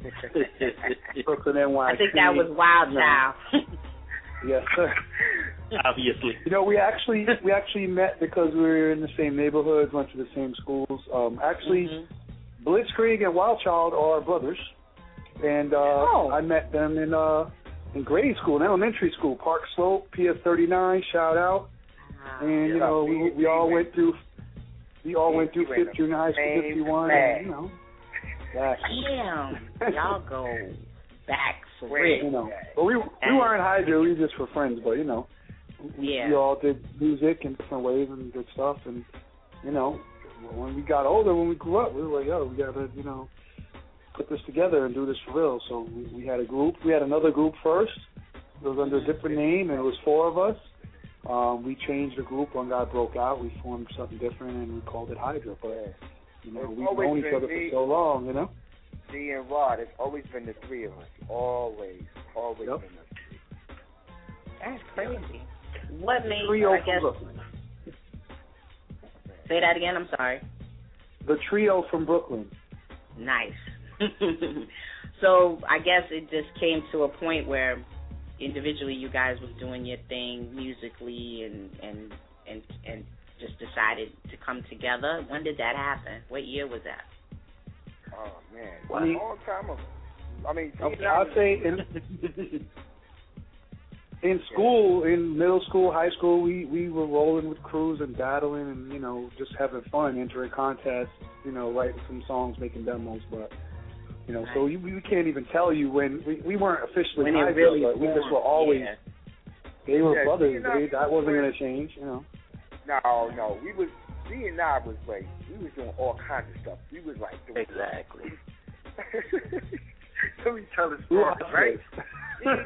NY. I think that was Wild Child. Yes, sir. Obviously. You know, we actually we actually met because we were in the same neighborhoods, went to the same schools. Um, actually, Mm-hmm. Blitzkrieg and Wildchild are brothers, and uh, Oh. I met them in uh in grade school, in elementary school, Park Slope, PS thirty nine. Shout out, uh-huh. and you know we- we we all went through we all went through we went fifth junior high school, fifty one, and you know. Yeah. Damn, y'all go back for it. You real. know, but we we weren't Hydra. We just were friends. But you know, we, Yeah. we all did music in different ways and good stuff. And you know, when we got older, when we grew up, we were like, yo, we gotta you know put this together and do this for real. So we, we had a group. We had another group first. It was under a different name, and it was four of us. Um, we changed the group One guy broke out. We formed something different, and we called it Hydra. But you know, It's we've known each been other for so long. You know. D and Rod, it's always been the three of us. Always, always Yep. been the three. That's crazy. What made Trio I guess Brooklyn. say that again? I'm sorry. The trio from Brooklyn. Nice. so I guess it just came to a point where individually you guys was doing your thing musically and and and and just decided to come together. When did that happen? What year was that? Oh man, What? a long time ago. I mean, Okay, I I'll say in in school, in middle school, high school, we we were rolling with crews and battling and you know just having fun, entering contests, you know, writing some songs, making demos. But you know, so we, we can't even tell you when we, we weren't officially When it really but we just were always yeah. they were Yeah, brothers. D They, that wasn't going to change, you know. No, no, we was D and I was like we was doing all kinds of stuff. We was like doing Exactly. Let me tell a story, right?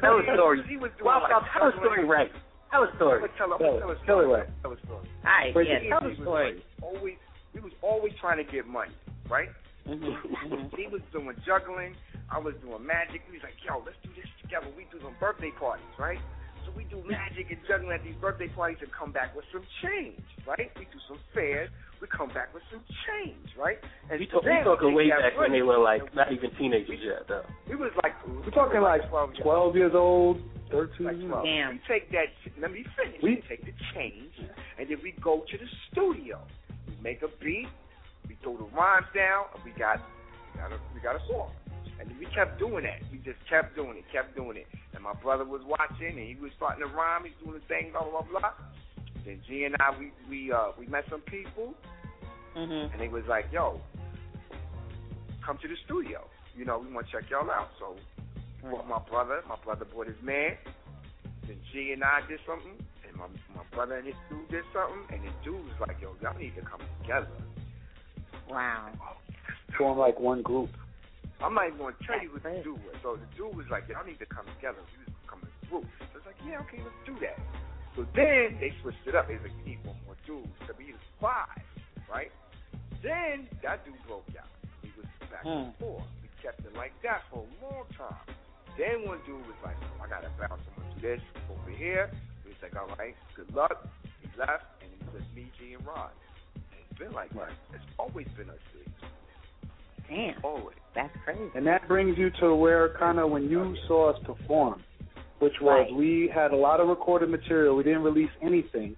Tell a story. He was doing Well, like tell a story right. Tell a I'm story. gonna tell, I'm Tell it. tell a Tell it story. right. Tell a story. All right, yeah, tell He the story. like always, we was always trying to get money, right? Mm-hmm. He was doing juggling. I was doing magic. He was like, yo, let's do this together. We do some birthday parties, right? So we do magic and juggling at these birthday parties and come back with some change, right? We do some fairs. We come back with some change, right? And We talk, we talking way back when money. they were like not even teenagers yet, though. We was like, We're talking like 12 years 12 years old, 13, like 12. know. Damn. We take that. Let me finish. We- We take the change, and then we go to the studio. We make a beat. We throw the rhymes down, and we got we got a, we got a song. And we kept doing that. We just kept doing it, kept doing it. And my brother was watching, and he was starting to rhyme. He's doing the thing, blah blah blah blah. Then G and I, we we uh we met some people, Mm-hmm. and they was like, "Yo, come to the studio. You know, we want to check y'all out." So brought my brother. My brother brought his man. Then G and I did something, and my my brother and his dude did something, and the dude was like, "Yo, y'all need to come together." Wow. Form like one group. I'm not even going to tell you what the dude was. So the dude was like, y'all need to come together. We was coming as a group. So it's like, yeah, okay, let's do that. So then they switched it up. They like, we need one more dude. So we was five, right? Then that dude broke out. He was back and Hmm. forth. We kept it like that for a long time. Then one dude was like, oh, I got to bounce someone to this over here. We was like, all right, good luck. He left, and it was just me, G, and Rod. And it's been like that. It's always been us three. Damn. Always. That's crazy. And that brings you to where kind of when you saw us perform, which was Right. we had a lot of recorded material. We didn't release anything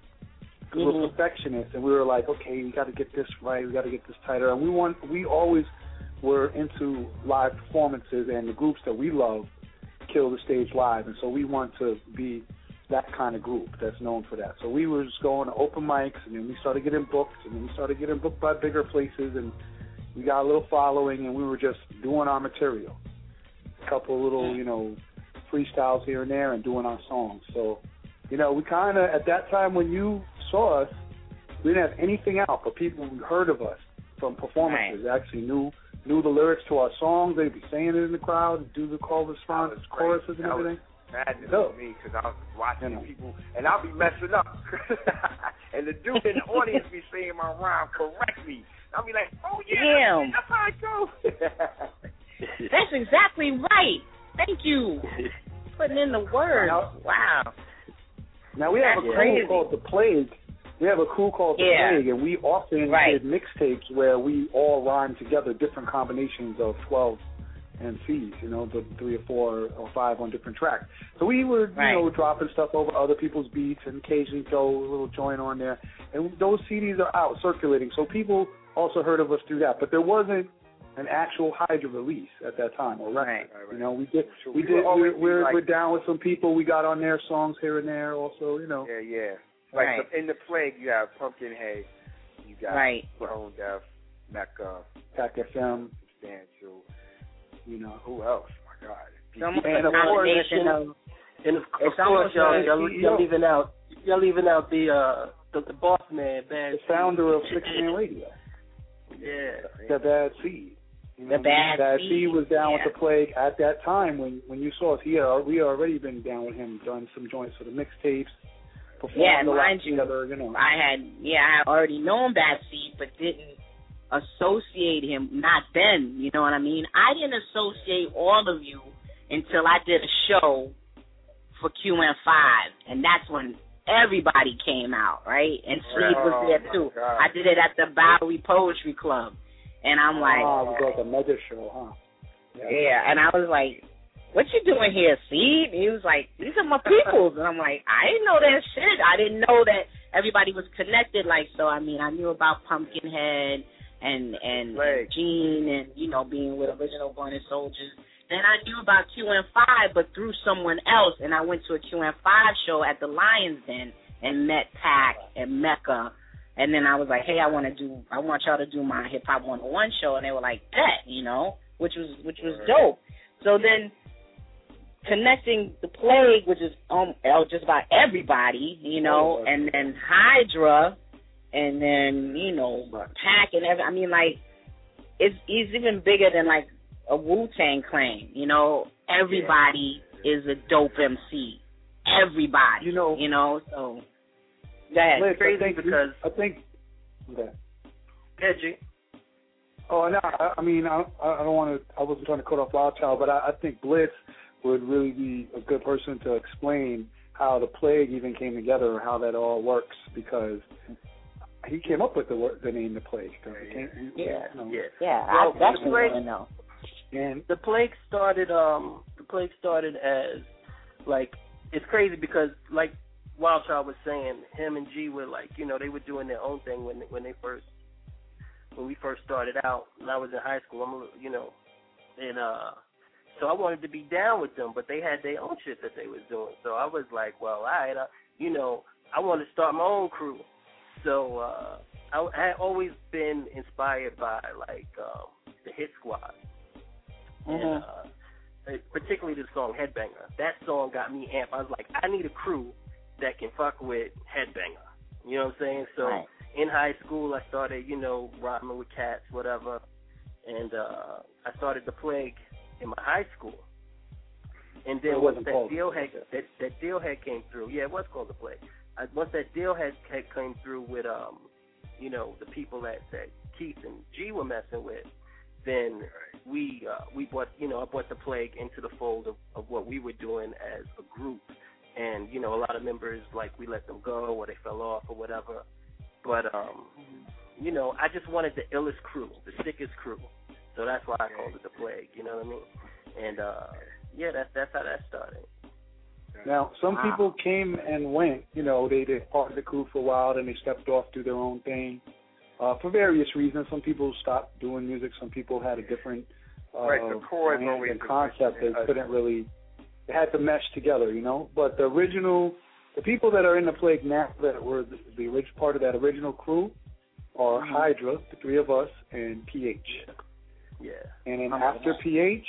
because we're Mhm. perfectionists, and we were like, okay, we got to get this right. We got to get this tighter. And we want we always were into live performances, and the groups that we love kill the stage live, and so we want to be that kind of group that's known for that. So we were just going to open mics, and then we started getting booked, and then we started getting booked by bigger places, and we got a little following, and we were just doing our material. A couple little, you know, freestyles here and there, and doing our songs. So, you know, we kind of at that time when you saw us, we didn't have anything out, but people who heard of us from performances actually knew knew the lyrics to our songs. They'd be saying it in the crowd, do the call response, choruses, and everything. Madness No. to me because I was watching people, and I'll be messing up, and the dude in the audience be saying my rhyme correctly. I'll be like, "Oh yeah, Damn. that's how I go." That's exactly right. Thank you. Putting in the words. Wow. Now we have a That's crew crazy. called the Plague. We have a crew called the Yeah. Plague, and we often Right. did mixtapes where we all rhyme together different combinations of twelve MCs. You know, the three or four or five on different tracks. So we were, Right. you know, dropping stuff over other people's beats and occasionally throw a little joint on there. And those CDs are out circulating, so people also heard of us through that. But there wasn't an actual Hydra release at that time or record. You know, we did So we, we did we're we're like- we're down with some people. We got on their songs here and there also, you know. Yeah, yeah. Like Right. the, in the plague, you have Pumpkinhead, you got Right. Tonedeff, Mecca, Pack FM, Substantial. You know. Who else? My God. It's And of course, combination and, of and of, of course, y'all, y'all, y'all leaving out, y'all leaving out the uh, the, the boss man, bad. The founder of Six Man Radio. Yeah. The Bad Seed. You The Bad Bad Seed, Seed was down yeah. with the plague at that time when when you saw us. He had, we had already been down with him, done some joints for the mixtapes, Yeah, mind you, together. You know, I had yeah, I had already known Bad Seed, but didn't associate him. Not then, you know what I mean. I didn't associate all of you until I did a show for QN5, and that's when everybody came out, right? And was Oh, there too. God. I did it at the Bowery Poetry Club, and I'm like, ah, it was like a mega show, huh? yeah, and I was like, "What you doing here, Seed?" And he was like, "These are my peoples," and I'm like, "I didn't know that shit. I didn't know that everybody was connected like so. I mean, I knew about Pumpkinhead and and, and Jean and you know being with Original Born and Soldiers. Then I knew about QN5, but through someone else, and I went to a QN5 show at the Lions Den and met Pack and Mecca. And then I was like, "Hey, I want to do, I want y'all to do my Hip Hop 101 show," and they were like, "Bet," you know, which was which was dope. So then connecting the plague, which is um uh, just about everybody, you know, and then Hydra, and then you know Pack and every. I mean, like it's it's even bigger than like a Wu Tang Clan. You know, everybody is a dope MC. Everybody, you know, you know. So go ahead. Liz, I think you- I think. Okay. Edgy. Oh no, I, I mean I I don't want to. I wasn't trying to cut off Wild Child, but I, I think Blitz would really be a good person to explain how the plague even came together or how that all works because he came up with the word, the name the plague. So it came- Yeah, you yeah, Yeah, Well, I definitely the plague, want to know. And the plague started. Um, the plague started as like it's crazy because like Wild Child was saying, him and G were like, you know, they were doing their own thing when when they first when we first started out. And I was in high school. I'm, a little- you know, and uh, so I wanted to be down with them, but they had their own shit that they was doing. So I was like, well, all right, I, you know, I want to start my own crew. So uh, I, I had always been inspired by like um, the Hit Squad, and uh, particularly the song Headbanger. That song got me amped. I was like, I need a crew that can fuck with Headbanger. You know what I'm saying? So Right. in high school, I started, you know, rhyming with cats, whatever, and uh, I started the plague in my high school. And then once that deal had that that deal had came through, yeah, it was called the plague. Once that deal had had came through with um, you know, the people that that Keith and G were messing with, then we uh, we brought you know I brought the plague into the fold of, of what we were doing as a group, and you know a lot of members like we let them go or they fell off or whatever, but um, you know I just wanted the illest crew, the sickest crew, so that's why I called it the plague. You know what I mean? And uh, yeah, that's that's how that started. Now, some Wow. people came and went. You know, they they part of the crew for a while, then they stepped off, do their own thing, uh, for various reasons. Some people stopped doing music. Some people had a different uh, Right, the chords brand always and concept. They uh, couldn't really. They had to mesh together, you know. But the original the people that are in the plague now that were the, the original part of that original crew are Mm-hmm. Hydra, the three of us, and PH. Yeah. And then I'm after PH,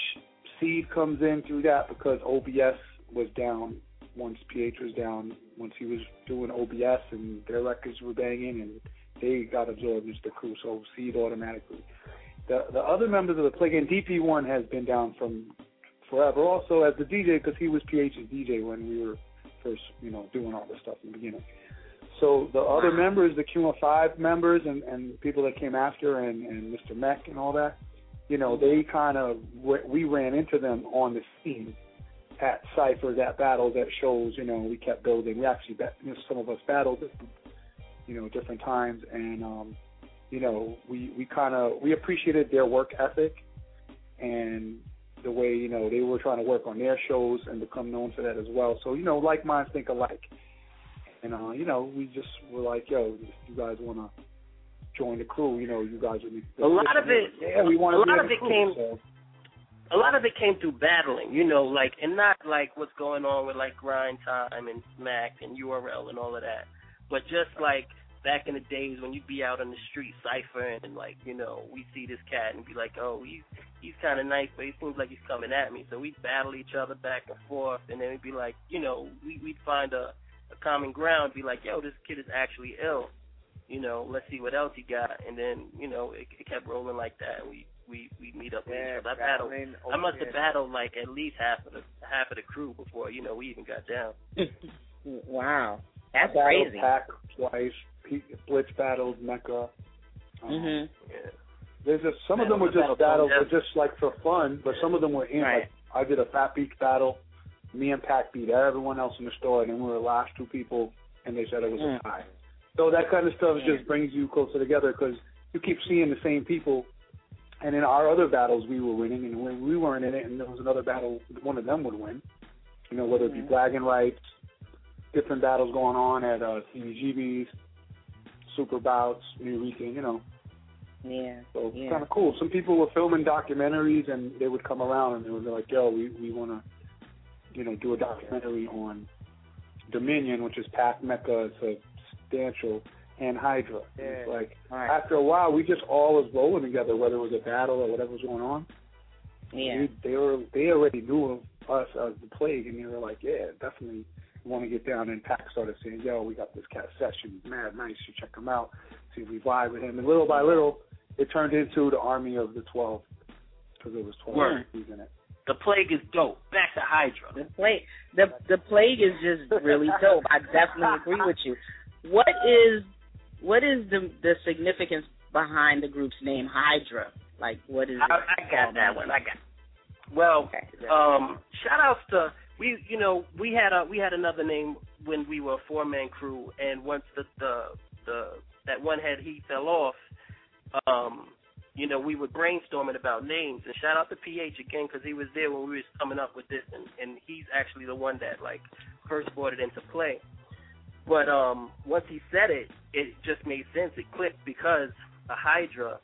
Seed comes in through that because OBS was down once PH was down, once he was doing OBS and their records were banging and they got absorbed into the crew, so Seed automatically. The the other members of the Plague and DP1 has been down from forever also as the DJ because he was PH's DJ when we were first, you know, doing all this stuff in the beginning. So the other members, the QN5 members and, and people that came after and, and Mr. Mech and all that, you know, they kind of, we ran into them on the scene at ciphers, at battles, at shows, you know, we kept building. We actually, you know, some of us battled, you know, different times and, um, you know, we, we kind of, we appreciated their work ethic and the way, you know, they were trying to work on their shows and become known for that as well. So, you know, like minds think alike. And uh, you know, we just were like, yo, if you guys want to join the crew, you know, you guys would be. A lot of it, yeah, we want a lot of it crew, came, so. A lot of it came through battling, you know, like and not like what's going on with like Grind Time and Smack and URL and all of that, but just like back in the days when you'd be out on the street ciphering and like you know we see this cat and be like, oh he's he's kind of nice, but he seems like he's coming at me, so we'd battle each other back and forth, and then we'd be like, you know, we we'd find a a common ground, be like, yo, this kid is actually ill. You know, let's see what else he got, and then you know it, it kept rolling like that. We we we meet up with Yeah, each other. I battled. battling I must over have battled like at least half of the half of the crew before you know we even got down. wow, that's I crazy. Pack twice. P- Blitz battled Mecca. Um, Mhm. There's just some of them were Battle just the battles, were just like for fun, but some of them were in. Like I did a Fat Beats battle. Me and Pack beat everyone else in the store, and then we were the last two people, and they said it was Mm. a tie. So that kind of stuff Yeah. just brings you closer together because you keep seeing the same people. And in our other battles, we were winning, and when we weren't in it, and there was another battle, one of them would win. You know, whether it be bragging rights, different battles going on at uh, CBGBs, super bouts, new weekend, you know. Yeah. So it's yeah. kind of cool. Some people were filming documentaries, and they would come around and they would be like, "Yo, we we want to, you know, do a documentary on Dominion, which is Pack Mecca, it's a substantial, and Hydra." And It's Yeah. like Right. after a while, we just all was rolling together, whether it was a battle or whatever was going on. Yeah. We, they were they already knew of us as the plague, and they were like, "Yeah, definitely." Want to get down and Pack started saying, "Yo, we got this cat session, mad nice. You check him out, see if we vibe with him." And little by little, it turned into the army of the twelve because there was twelve Word. MCs in it. The plague is dope. Back to Hydra. The plague, the the plague is just really dope. I definitely agree with you. What is what is the the significance behind the group's name Hydra? Like, what is? I. I got that one. I got. Well, um, shout outs to we. You know, we had a we had another name when we were a four man crew, and once the the the that one head he fell off, um, you know, we were brainstorming about names. And shout out to PH again because he was there when we was coming up with this, and and he's actually the one that like first brought it into play. But um, once he said it, it just made sense. It clicked because a Hydra,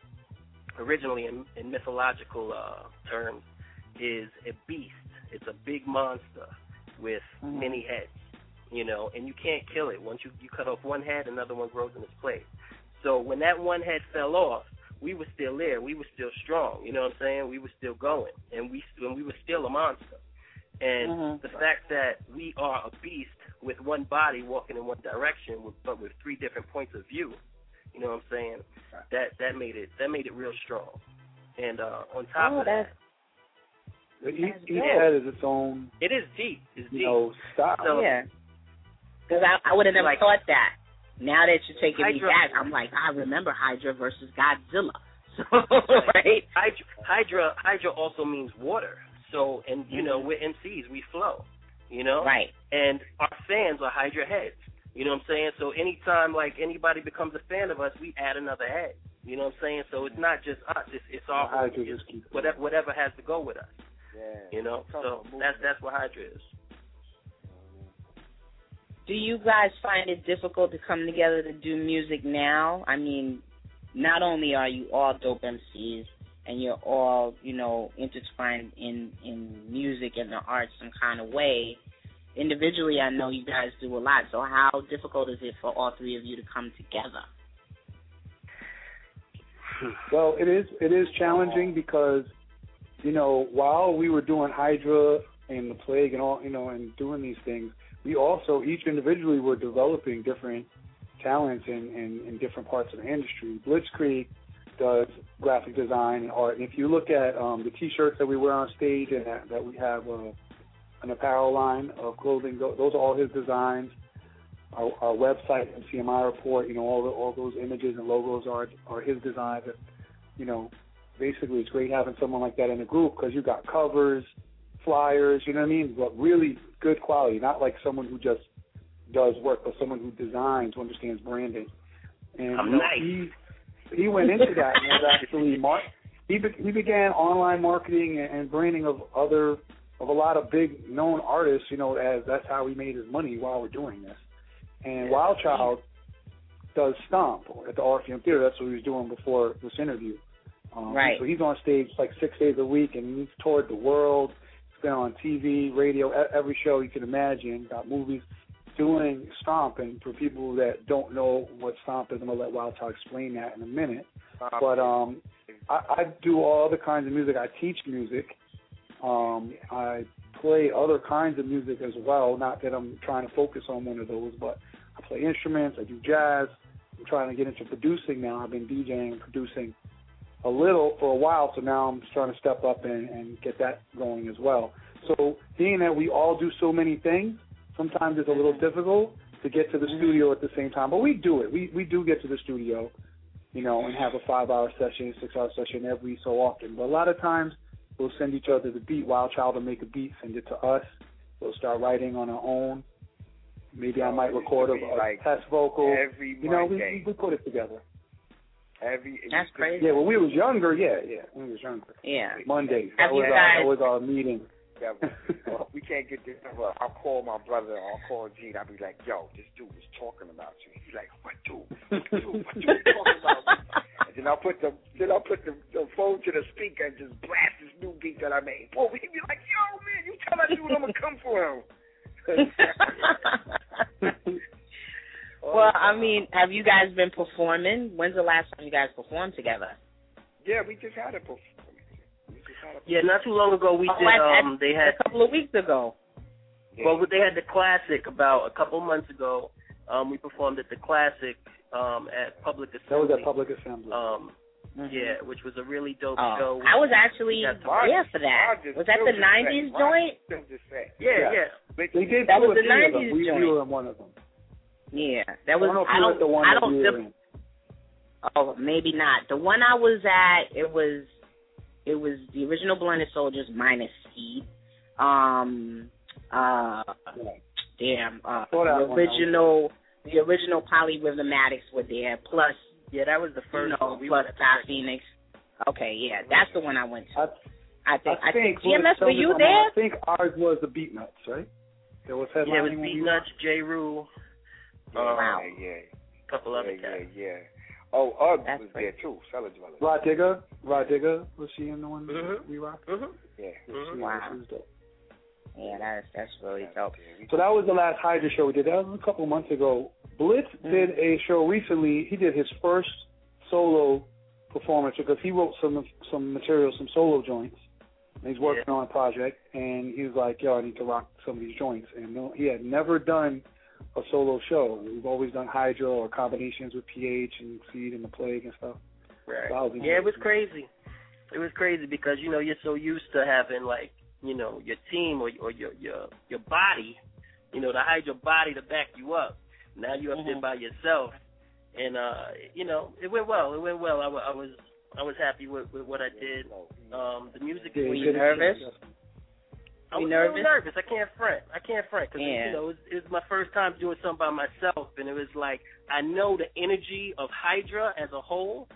originally in, in mythological uh, terms, is a beast. It's a big monster with Mhm. many heads, you know, and you can't kill it. Once you you cut off one head, another one grows in its place. So when that one head fell off, we were still there. We were still strong. You know what I'm saying? We were still going, and we and we were still a monster. And Mhm. the fact that we are a beast with one body walking in one direction, with, but with three different points of view, you know what I'm saying? That that made it that made it real strong. And uh, on top Oh, of that, Each, That's each dope. head is its own, it is deep. It's you deep. know, style. So- yeah. Because I, I would have never Like- thought that. Now that you're taking me back, I'm like, I remember Hydra versus Godzilla. So, right? Hydra, Hydra Hydra also means water. So and you know we're MCs, we flow. You know. Right. And our fans are Hydra heads. You know what I'm saying? So anytime like anybody becomes a fan of us, we add another head. You know what I'm saying? So it's not just us; it's it's our Hydra it's just keeps whatever whatever has to go with us. Yeah. You know, so that's that's what Hydra is. Do you guys find it difficult to come together to do music now? I mean, not only are you all dope MCs and you're all, you know, intertwined in in music and the arts some kind of way, individually, I know you guys do a lot. So how difficult is it for all three of you to come together? Hmm. Well, it is it is challenging because you know while we were doing Hydra and the plague and all you know and doing these things, we also each individually were developing different talents in, in, in different parts of the industry. Blitzkrieg does graphic design and art. And if you look at um, the T-shirts that we wear on stage and that, that we have uh, an apparel line of clothing, those are all his designs. Our, our website, MCMI report, you know, all the, all those images and logos are are his designs. And, you know, basically, it's great having someone like that in a group because you got covers, flyers, you know what I mean? But really good quality, not like someone who just does work, but someone who designs, who understands branding. And I'm you know, nice. he he went into that and was actually mar- he be- he began online marketing and, and branding of other of a lot of big known artists. You know, as that's how he made his money while we're doing this. And Wild Child does Stomp at the Orpheum Theater. That's what he was doing before this interview. Um, Right. So he's on stage like six days a week, and he's toured the world. He's been on TV, radio, every show you can imagine. Got movies doing Stomp. And for people that don't know what Stomp is, I'm gonna let Wild Child explain that in a minute. But um, I, I do all other kinds of music. I teach music. Um, I play other kinds of music as well. Not that I'm trying to focus on one of those, but I play instruments. I do jazz. I'm trying to get into producing now. I've been DJing and producing a little for a while, so now I'm trying to step up and, and get that going as well. So being that we all do so many things, sometimes it's a little difficult to get to the studio at the same time. But we do it. We we do get to the studio, you know, and have a five hour session, six hour session every so often. But a lot of times we'll send each other the beat. Wild Child will make a beat, send it to us. We'll start writing on our own. Maybe I might record a, a like test vocal. every You know, we, we we put it together. Every That's crazy. Yeah, when we was younger, yeah, yeah, when we was younger. Yeah. Mondays. Have That you was, our, that was our meeting. Well, we can't get this. Well, I'll call my brother. I'll call Gene. I'll be like, "Yo, this dude was talking about you." He's like, "What dude? What dude? What dude talking about?" And then I'll put the then I'll put the, the phone to the speaker and just blast this new beat that I made. Boy, we can be like, "Yo, man, you tell that dude I'm gonna come for him." well, I mean, have you guys been performing? When's the last time you guys performed together? Yeah, we just had a performance. We just had a Yeah, not too long ago we Oh, did. at- at- Um, they had a couple of weeks ago. Well, they had the classic about a couple months ago. Um, we performed at the classic um, at Public Assembly. That was at Public Assembly. Um, yeah, which was a really dope Oh, show. I was actually We got there for that. Was that the '90s joint? Yeah, yeah. They did That was the 90s them. We, we were in one of them. Yeah, that was. I don't know if I you were don't. the one I don't. we the- Oh, maybe not. The one I was at, it was it was the original Blended Soldiers minus Speed. Um uh damn uh Saw the original the original Polyrhythm Addicts were there, plus Yeah, that was the you first know, one. We plus went to Sky Phoenix. Okay, yeah, that's the one I went to. I, think I think Blitz GMS were you I mean, there? I think ours was the Beatnuts, right? There was Yeah, it was headlining Beatnuts, J. Rule, wow. Yeah, yeah, a couple other yeah, cats. yeah, yeah. Oh, Ugg was there too. Cellar Dweller. Rah Digga, Rah Digga, was she in the one Mhm. we rocked? Mhm. Yeah. She- Wow. she was dope. Yeah, that's that's really dope. So that was the last Hydra show we did. That was a couple months ago. Blitz Mm-hmm. did a show recently. He did his first solo performance because he wrote some some material, some solo joints. And he's working on a project, and he was like, "Yo, I need to rock some of these joints." And no, he had never done a solo show. We've always done Hydra or combinations with PH and Seed and the Plague and stuff. Right. So that was Yeah, it was crazy. It was crazy because you know you're so used to having like you know your team or or your your your body, you know, to hide your body to back you up. Now you're up Mm-hmm. there by yourself, and uh, you know it went well. It went well. I, wa- I was I was happy with, with what I did. Um, the music. Yeah, was- Were you nervous? I was nervous? nervous. I can't front. I can't front because Yeah. you know it was, it was my first time doing something by myself, and it was like I know the energy of Hydra as a whole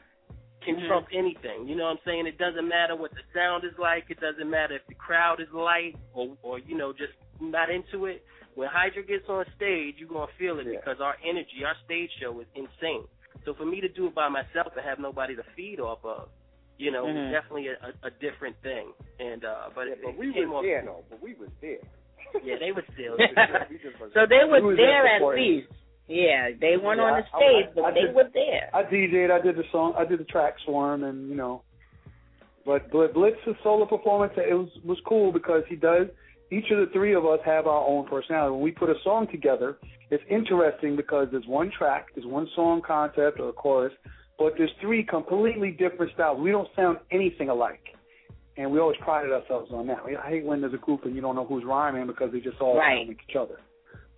can Mhm. trump anything. You know what I'm saying? It doesn't matter what the sound is like. It doesn't matter if the crowd is light or or you know just not into it. When Hydra gets on stage, you're gonna feel it because our energy, our stage show is insane. So for me to do it by myself and have nobody to feed off of, you know, Mhm. definitely a, a, a different thing. And uh but Yeah, it, but we came was there though. But we was there. Yeah, they were still. so they were Who was there that at least. Yeah, they weren't Yeah, on the stage, I- but I they did- were there. I DJ'd. I did the song. I did the tracks for him, and you know, but but Blitz's solo performance it was was cool because he does. Each of the three of us have our own personality. When we put a song together, it's interesting because there's one track, there's one song concept or a chorus, but there's three completely different styles. We don't sound anything alike, and we always prided ourselves on that. I hate when there's a group and you don't know who's rhyming because they just all Right. sound like each other.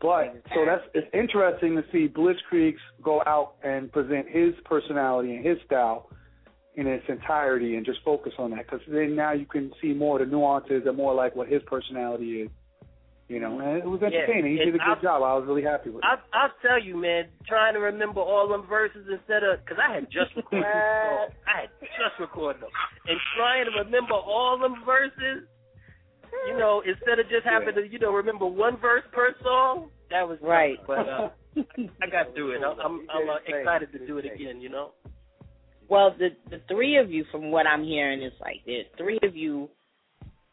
But so that's it's interesting to see Blitzkrieg go out and present his personality and his style in its entirety and just focus on that because then now you can see more of the nuances and more like what his personality is. You know, and it was Yeah, entertaining. he and did a good I- job. I was really happy with it. I, I'll tell you, man, trying to remember all them verses instead of, because I had just recorded them. I had just recorded them. And trying to remember all them verses, you know, instead of just having to, you know, remember one verse per song, that was tough. Right. But uh, I got through it. I'm, I'm, I'm uh, excited to do it again, you know? Well, the the three of you, from what I'm hearing, is like the three of you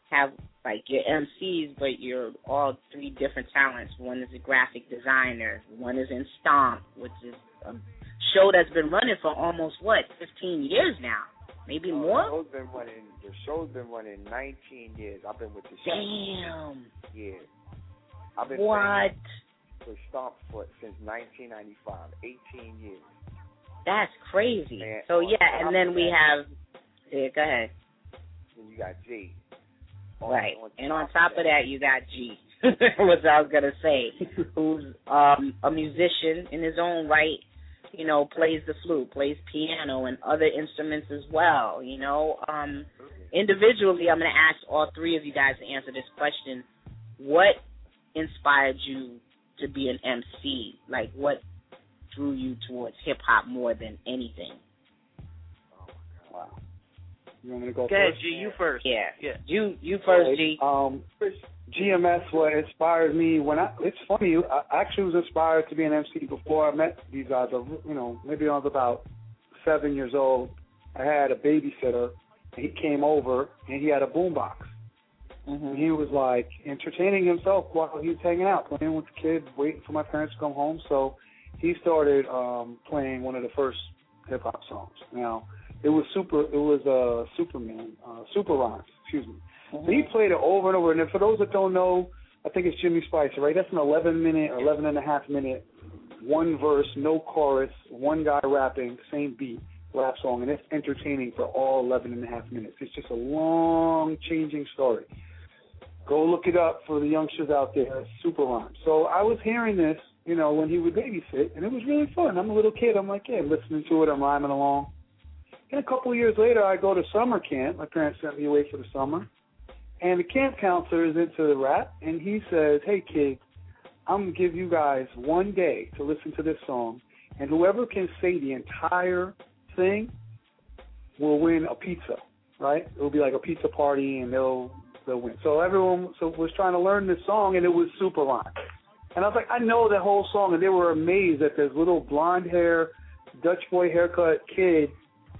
have like your MCs, but you're all three different talents. One is a graphic designer. One is in Stomp, which is a show that's been running for almost what 15 years now, maybe Oh, more. The show's been running. The show's been running 19 years. I've been with the show. Damn. Yeah. I've been What? for Stomp for since 1995. 18 years. That's crazy. Man, So yeah, and then we have. Yeah, go ahead. Then you got G. Right. and on top of that, you got G, which I was gonna say, who's um, a musician in his own right. You know, plays the flute, plays piano, and other instruments as well. You know, um, individually, I'm gonna ask all three of you guys to answer this question. What inspired you to be an MC? Like, what drew you towards hip hop more than anything? Wow. You want me to go Go ahead, first? G, you first. Yeah. Yeah. You you first, G. Um, GMS what inspired me when I. It's funny. I actually was inspired to be an MC before I met these guys. I- You know, maybe I was about seven years old. I had a babysitter. And he came over and he had a boombox. And he was like entertaining himself while he was hanging out, playing with the kids, waiting for my parents to come home. So he started um playing one of the first hip hop songs. Now it was super. It was uh Superman, uh, Super Rhymes. Excuse me. So he played it over and over. And for those that don't know, I think it's Jimmy Spicer, right? That's an 11 minute or 11 and a half minute, one verse, no chorus, one guy rapping, same beat, rap song, and it's entertaining for all 11 and a half minutes. It's just a long, changing story. Go look it up for the youngsters out there. Super rhyme. So I was hearing this, you know, when he would babysit, and it was really fun. I'm a little kid. I'm like, yeah, I'm listening to it. I'm rhyming along. And a couple of years later, I go to summer camp. My parents sent me away for the summer. And the camp counselor is into the rap, and he says, hey, kids, I'm going to give you guys one day to listen to this song, and whoever can say the entire thing will win a pizza, right? It will be like a pizza party, and they'll they'll win. So everyone so was trying to learn this song, and it was super rhyme. And I was like, I know that whole song, and they were amazed that this little blonde hair, Dutch boy haircut kid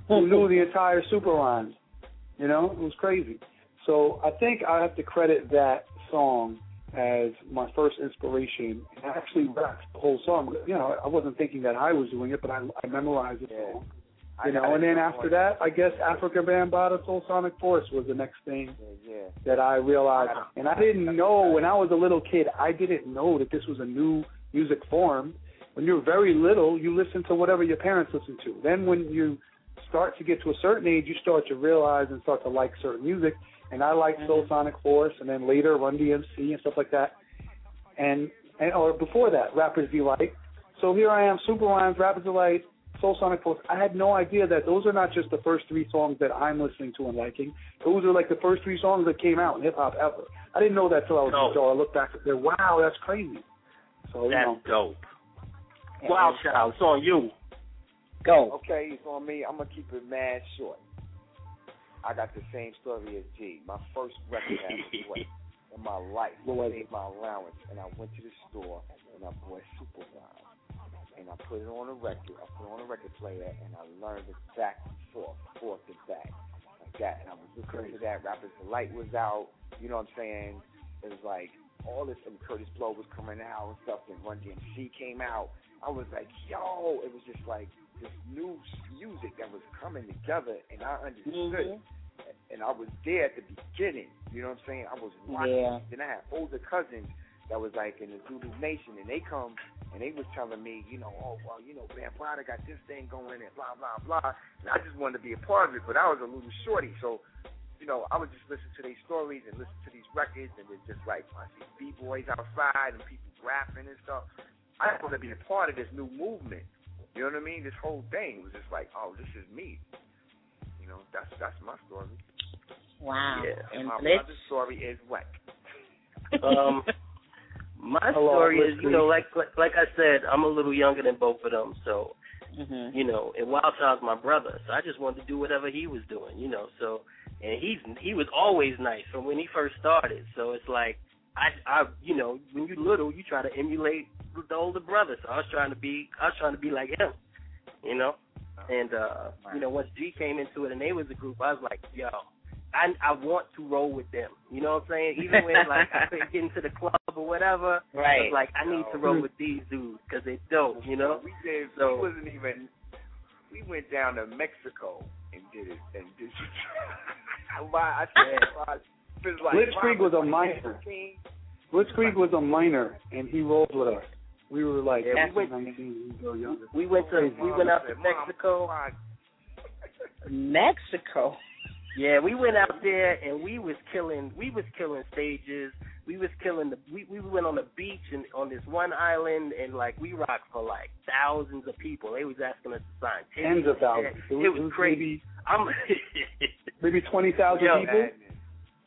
who knew the entire super rhymes. You know, it was crazy. So I think I have to credit that song as my first inspiration. And I actually rapped the whole song. You know, I wasn't thinking that I was doing it, but I, I memorized the song. You know, and then after that, I guess Afrika Bambaataa Soul Sonic Force was the next thing Yeah. that I realized. And I didn't know when I was a little kid, I didn't know that this was a new music form. When you're very little, you listen to whatever your parents listen to. Then when you start to get to a certain age, you start to realize and start to like certain music. And I liked Soul mm-hmm. Sonic Force, and then later Run DMC and stuff like that. And and or before that, Rappers Delight. So here I am, Super Rhymes, Rappers Delight, Soul Sonic Force. I had no idea that those are not just the first three songs that I'm listening to and liking. Those are like the first three songs that came out in hip hop ever. I didn't know that till I was No. so I looked back and said, "Wow, that's crazy." So you That's know, dope. Wow, shout out. It's on you. Go. Okay, it's on me. I'm gonna keep it mad short. I got the same story as G. My first record I in my life. I saved my allowance and I went to the store and I bought Super Rhyme. And I put it on a record. I put it on a record player and I learned it back and forth, forth and back. Like that. And I was listening to that. Rappers Delight was out. You know what I'm saying? It was like all this and Kurtis Blow was coming out and stuff, and Run DMC came out. I was like, yo, it was just like this new music that was coming together, and I understood. Mm-hmm. And I was there at the beginning. You know what I'm saying? I was watching. Yeah. Then I had older cousins that was like in the Zulu Nation, and they come and they was telling me, you know, oh well, you know, Van Prada got this thing going and blah blah blah. And I just wanted to be a part of it, but I was a little shorty, so you know, I would just listen to these stories and listen to these records, and it's just like I see b boys outside and people rapping and stuff. I want to be a part of this new movement. You know what I mean? This whole thing was just like, oh, this is me. You know, that's that's my story. Wow. Yeah, and And my Blitz? brother's story is what? Um, my Hello, story is, you know, like, like like I said, I'm a little younger than both of them, so Mm-hmm. you know, and Wild Child's my brother, so I just wanted to do whatever he was doing, you know. So, and he's he was always nice from when he first started. So it's like I I you know when you little you try to emulate the older brother. So I was trying to be I was trying to be like him, you know. And uh, you know, once G came into it and they was a group, I was like, yo, I I want to roll with them. You know what I'm saying? Even when like I couldn't get into the club or whatever, I Right. was like, I need to roll with these dudes because they dope. You know. We did. So- we wasn't even. We went down to Mexico and did it and did. Why I said, I was like, Blitzkrieg was a Robert minor. King. Blitzkrieg was a minor, and he rolled with us. We were like Yeah, we 18, 19, we were younger. We went to we went out to Mexico. Mexico. Yeah, we went out there and we was killing we was killing stages. We was killing the we we went on the beach and on this one island and like we rocked for like thousands of people. They was asking us to sign Tens of thousands. It, It was- was, it was crazy. I'm Maybe 20,000 Yo, people.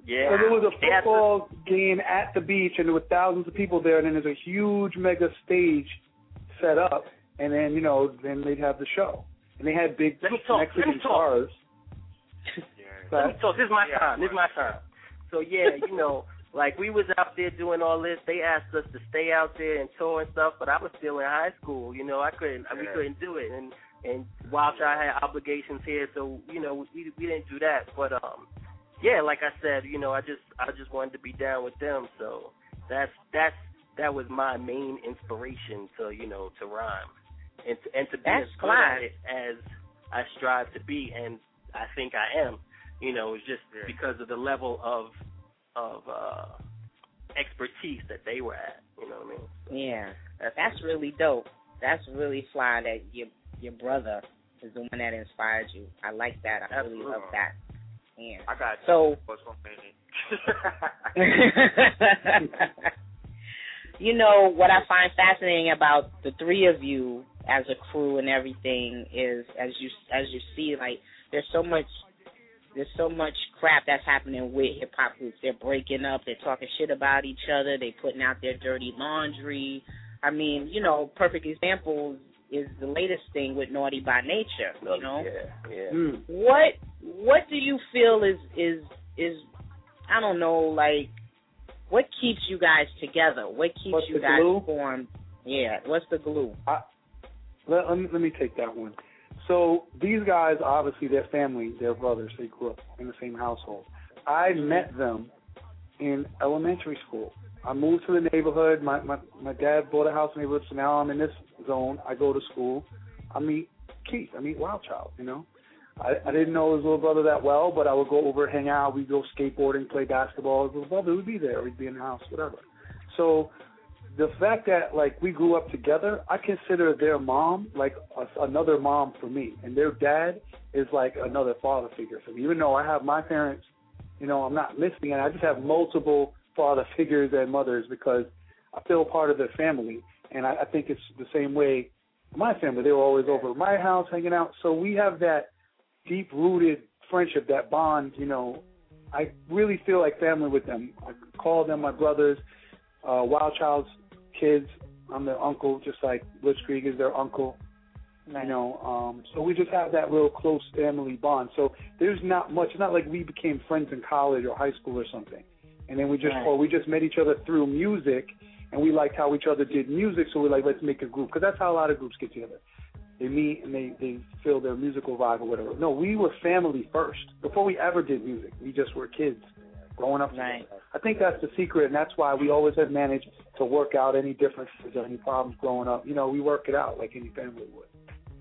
Yeah. So there was a They had football game at the beach, and there were thousands of people there, and then there's a huge mega stage set up, and then you know, then they'd have the show, and they had big Let me talk. Mexican Let me talk. stars. Let me talk. This is my time. This is my time. So yeah, you know, like we was out there doing all this. They asked us to stay out there and tour and stuff, but I was still in high school. You know, I couldn't. We couldn't do it. And and Wild Child had obligations here, so you know we we didn't do that. But um, yeah, like I said, you know, I just I just wanted to be down with them. So that's that's that was my main inspiration to you know to rhyme and to, and to be That's as good at it as I strive to be, and I think I am. You know, it's just because of the level of of uh expertise that they were at. You know what I mean? Yeah, that's really dope. That's really fly that your your brother is the one that inspired you. I like that. I really love that. Yeah. I got So- What's one minute? you know what I find fascinating about the three of you as a crew and everything is as you as you see like there's so much there's so much crap that's happening with hip hop groups. They're breaking up, they're talking shit about each other, they putting out their dirty laundry. I mean, you know, perfect example is the latest thing with Naughty by Nature. You know, Yeah, yeah. Hmm. what what do you feel is is is I don't know like what keeps you guys together? What keeps What's you guys glue? formed? Yeah, what's the glue? Let, let, me, let me take that one. So these guys, obviously, they're family, they're brothers. They grew up in the same household. I met them in elementary school. I moved to the neighborhood. My my my dad bought a house in the neighborhood, so now I'm in this zone. I go to school. I meet Keith. I meet Wild Child. You know, I I didn't know his little brother that well, but I would go over, hang out. We'd go skateboarding, play basketball. His little brother would be there. We'd be in the house, whatever. So the fact that like we grew up together, I consider their mom like a, another mom for me, and their dad is like another father figure for me. Even though I have my parents, you know, I'm not missing it. I just have multiple father figures and mothers because I feel part of their family, and I, I think it's the same way. My family, they were always over at my house hanging out, so we have that deep rooted friendship, that bond. You know, I really feel like family with them. I call them my brothers. Uh, Wild Child's kids, I'm their uncle, just like Blitzkrieg is their uncle. You know, um, so we just have that real close family bond. So there's not much. It's not like we became friends in college or high school or something, and then we just Right. or we just met each other through music, and we liked how each other did music. So we're like, let's make a group because that's how a lot of groups get together. They meet and they they feel their musical vibe or whatever. No, we were family first before we ever did music. We just were kids, growing up Right. together. I think that's the secret, and that's why we always have managed to work out any differences or any problems growing up. You know, we work it out like any family would.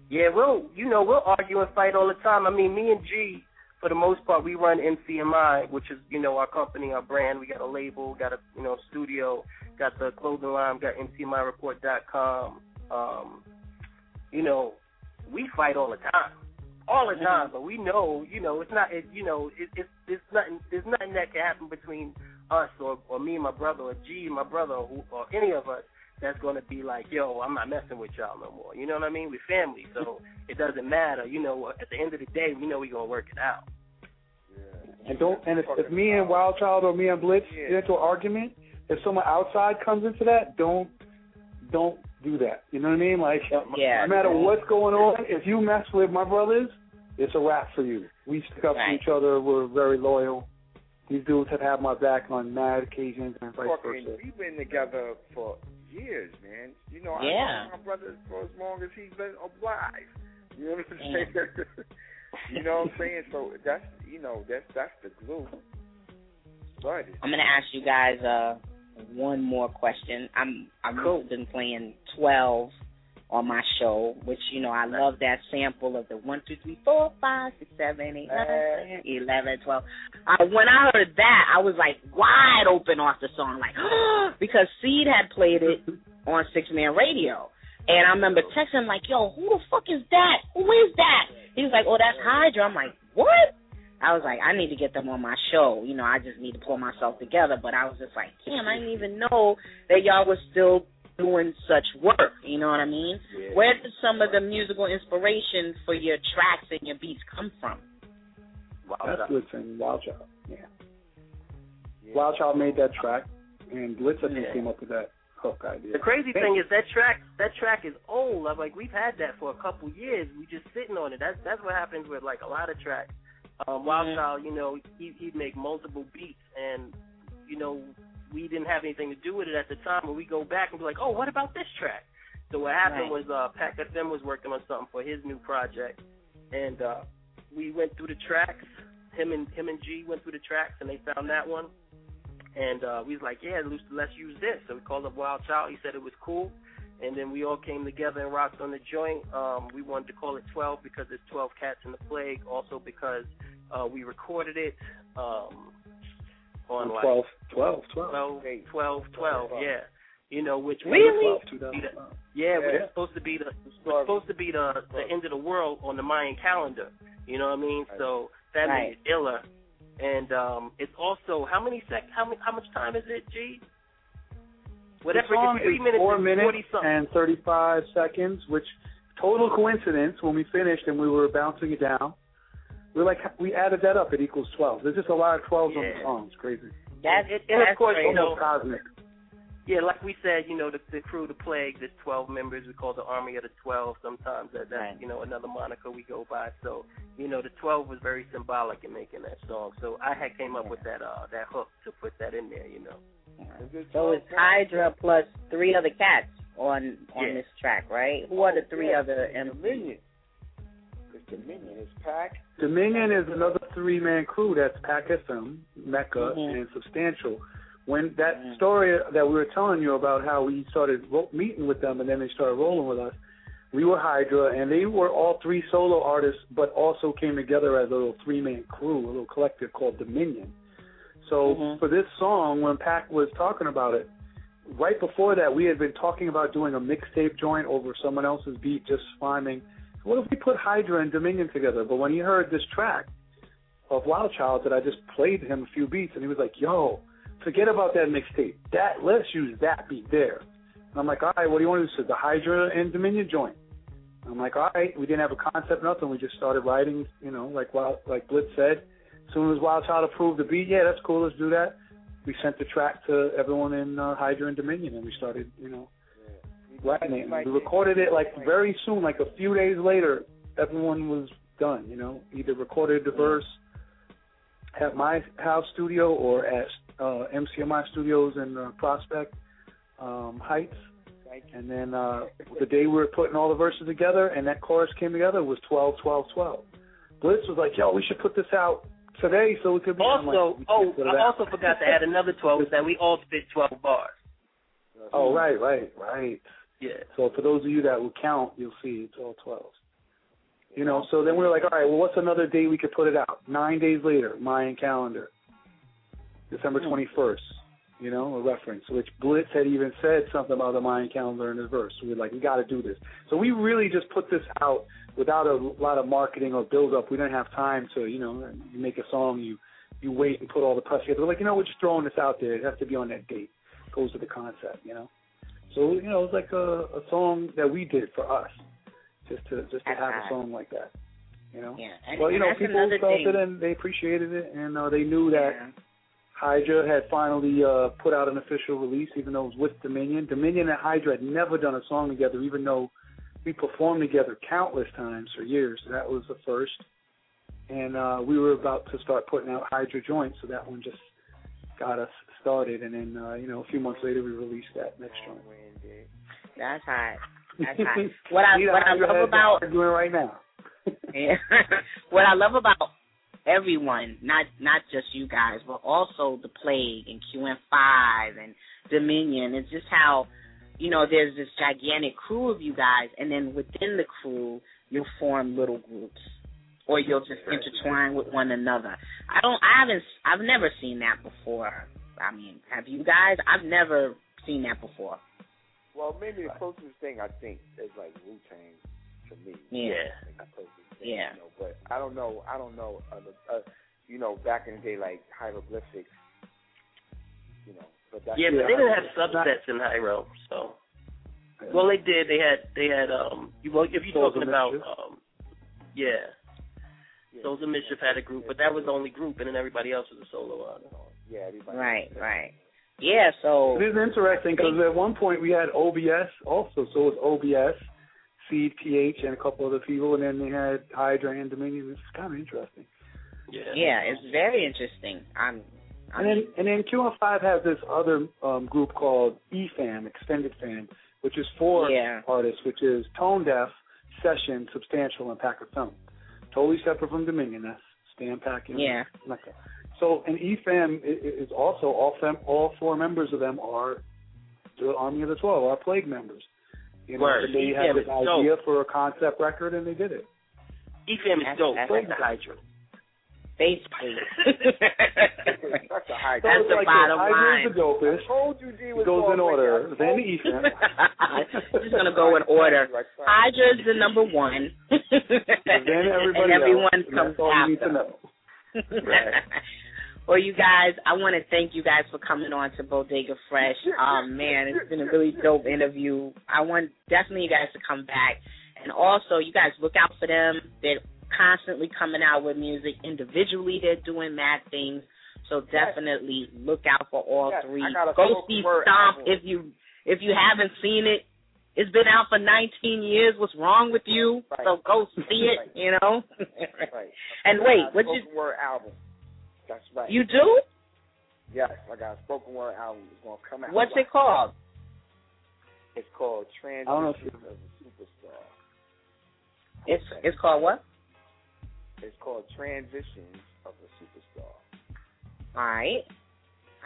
Yeah, we'll you know we'll argue and fight all the time. I mean, me and G, for the most part, we run MCMI, which is you know our company, our brand. We got a label, got a you know studio, got the clothing line, got MCMIReport.com. Um, you know, we fight all the time, all the time. But we know, you know, it's not, it, you know, it, it's it's nothing. There's nothing that can happen between us or or me and my brother or G and my brother or, or any of us that's going to be like, yo, I'm not messing with y'all no more. You know what I mean? We're family, so it doesn't matter. You know, at the end of the day, we know we're going to work it out. Yeah. And don't and if, if me and Wild Child or me and Blitz get into an argument, if someone outside comes into that, don't don't do that. You know what I mean? Like Yeah. no matter what's going on, if you mess with my brothers, it's a wrap for you. We stick up Right. for each other. We're very loyal. These dudes have had my back on mad occasions and vice versa. we've been together for years, man. You know, Yeah. I know my brother for as long as he's been alive. You know what I'm Yeah. saying? you know what I'm saying? So that's you know that's that's the glue. But I'm gonna ask you guys uh one more question. I'm I've been playing twelve on my show, which you know I love that sample of the one, two, three, four, five, six, seven, eight, nine, eleven, twelve. Uh, when I heard that, I was like wide open off the song, like because Seed had played it on Sixth Man Radio. And I remember texting like, "Yo, who the fuck is that? Who is that?" He was like, "Oh, that's Hydra." I'm like, "What?" I was like, I need to get them on my show. You know, I just need to pull myself together. But I was just like, damn, I didn't even know that y'all was still doing such work. You know what I mean? Yeah. Where does some of the musical inspiration for your tracks and your beats come from? That's Blitz and Wild Child. Yeah. Wild Child made that track, and Blitz I think Yeah. came up with that hook idea. The crazy thing is that track that track is old. I'm like we've had that for a couple years. We just sitting on it. That's that's what happens with like a lot of tracks. Um, Wild Mhm. Child, you know, he he'd make multiple beats, and you know we didn't have anything to do with it at the time. But we go back and be like, oh, what about this track? So what happened Right. was uh, Pack FM was working on something for his new project, and uh, we went through the tracks. Him and him and G went through the tracks, and they found that one. And uh, we was like, yeah, let's, let's use this. So we called up Wild Child. He said it was cool. And then we all came together and rocked on the joint. Um, we wanted to call it 12 because it's 12 Cats in the Plague. Also because uh, we recorded it um, on like 12, 12, 12. 12, 12, 12, yeah. You know, which Really? was supposed to be the, yeah, which Yeah. is supposed to be the was supposed to be the the end of the world on the Mayan calendar. You know what I mean? So that Right. made it iller. And um it's also how many sec how many how much time is it, G? Whatever the song three is minutes four minutes and 35 seconds, which total coincidence when we finished and we were bouncing it down. We're like, we added that up. It equals 12. There's just a lot of 12s on the Yeah. song. It's crazy. That, And- and of course, crazy. you know, Almost cosmic. Yeah, like we said, you know, the, the crew, the plague, there's 12 members. We call the army of the 12. Sometimes that, that's, Right. you know, another moniker we go by. So, you know, the 12 was very symbolic in making that song. So I had came up with that uh that hook to put that in there, you know. So it's Hydra plus three other cats on on Yeah. this track, right? Who are the three yeah, other it's MCs? Dominion. is. Pack. Dominion is another three man crew that's Pack FM, Mecca, Mhm. and Substantial. When that Mhm. story that we were telling you about how we started ro- meeting with them and then they started rolling with us, we were Hydra and they were all three solo artists, but also came together as a little three man crew, a little collective called Dominion. So Mhm. for this song, when Pack was talking about it, right before that, we had been talking about doing a mixtape joint over someone else's beat, just rhyming. What if we put Hydra and Dominion together? But when he heard this track of Wild Child that I just played him a few beats, and he was like, "Yo, forget about that mixtape. That let's use that beat there." And I'm like, "All right, what do you want to do?" Said, "The Hydra and Dominion joint." I'm like, "All right." We didn't have a concept, nothing. We just started writing, you know, like Wild, like Blitz said. As soon as Wild Child approved the beat, yeah, that's cool. Let's do that. We sent the track to everyone in uh, Hydra and Dominion, and we started, you know, And we recorded it like very soon, like a few days later. Everyone was done, you know, either recorded the verse at my house studio or at uh, MCMI Studios in uh, Prospect um, Heights. And then uh, the day we were putting all the verses together and that chorus came together was 12, 12, 12. Blitz was like, yo, we should put this out today, so it could be. Also, like, oh, I also forgot to add another twelve is that we all spit twelve bars. Oh, right, right, right. Yeah. So for those of you that will count, you'll see it's all 12. You know, so then we were like, all right, well, what's another day we could put it out? Nine days later, Mayan calendar, December hmm. 21st, you know, a reference, which Blitz had even said something about the Mayan calendar in his verse. So we were like, we got to do this. So we really just put this out without a lot of marketing or build up. We didn't have time to, you know, you make a song, you you wait and put all the press together. We're like, you know, we're just throwing this out there. It has to be on that date. Goes with the concept, you know. So you know, it's like a, a song that we did for us, just to just to have a song like that, you know. Yeah. And, well, you know, that's people felt thing. it and they appreciated it, and uh, they knew that Hydra had finally uh, put out an official release, even though it was with Dominion. Dominion and Hydra had never done a song together, even though we performed together countless times for years. So that was the first, and uh, we were about to start putting out Hydra joints, so that one just got us started. And then, uh, you know, a few months later, we released that next joint. That's hot. That's hot. What I what I love about doing right now. Yeah. what I love about everyone, not not just you guys, but also the Plague and QN5 and Dominion, it's just how you know there's this gigantic crew of you guys, and then within the crew you'll form little groups, or you'll just intertwine with one another. I don't, I haven't, I've never seen that before. I mean, have you guys? I've never seen that before. Well, maybe the closest thing I think is like Wu Tang to me. Yeah. I think the closest thing, Yeah. You know, but I don't know. I don't know. Uh, uh, you know, back in the day, like hieroglyphics. You know, but that's Yeah, but they didn't have subsets in Hiero, so. Well, they did. They had. They had. Um. You well, if you're talking about. Um. Yeah. Souls of Mischief had a group, but that was the only group, and then everybody else was a solo artist. Yeah, everybody. Right, right. Yeah, so It is interesting because at one point we had OBS also, so it was OBS, Seed, PH, and a couple other people, and then they had Hydra and Dominion. It's kind of interesting. Yeah. yeah, it's very interesting. I'm. I And then mean, and then QN5 has this other um, group called EFAM, Extended Fam, which is four Yeah. artists, which is Tonedeff, Session, Substantial, and Pack FM. Totally separate from Dominion. That's Stan Pack and Yeah. Mecca. So and EFAM i- i- is also all fem, all four members of them are the Army of the Twelve, are Plague members. You know, Word. and they had is this idea dope. for a concept record, and they did it. EFAM is dope. that's- Fuck the Hydra. Basically. That's a high. So That's it's the like bottom this. Hydra is the I dopest. told you D was It goes gonna in bring order. that. Then EFAM. just gonna go in order. Hydra's the number one. And then everybody and everyone else, and comes that's all you need to know. well, you guys, I want to thank you guys for coming on to Bodega Fresh. Oh man, it's been a really dope interview. I want definitely you guys to come back, and also you guys look out for them. They're constantly coming out with music individually. They're doing mad things. So definitely look out for all Yes, three. I got a Go see Stomp if you if you haven't seen it. It's been out for 19 years. What's wrong with you? Right. So go see it. Right. You know. Right. And wait, got a what you spoken word album? That's right. you do? Yes, I got a spoken word album. It's gonna come out. What's it called? It's called I don't know if Transitions of a Superstar. It's it's called what? It's called Transitions of a Superstar. All right.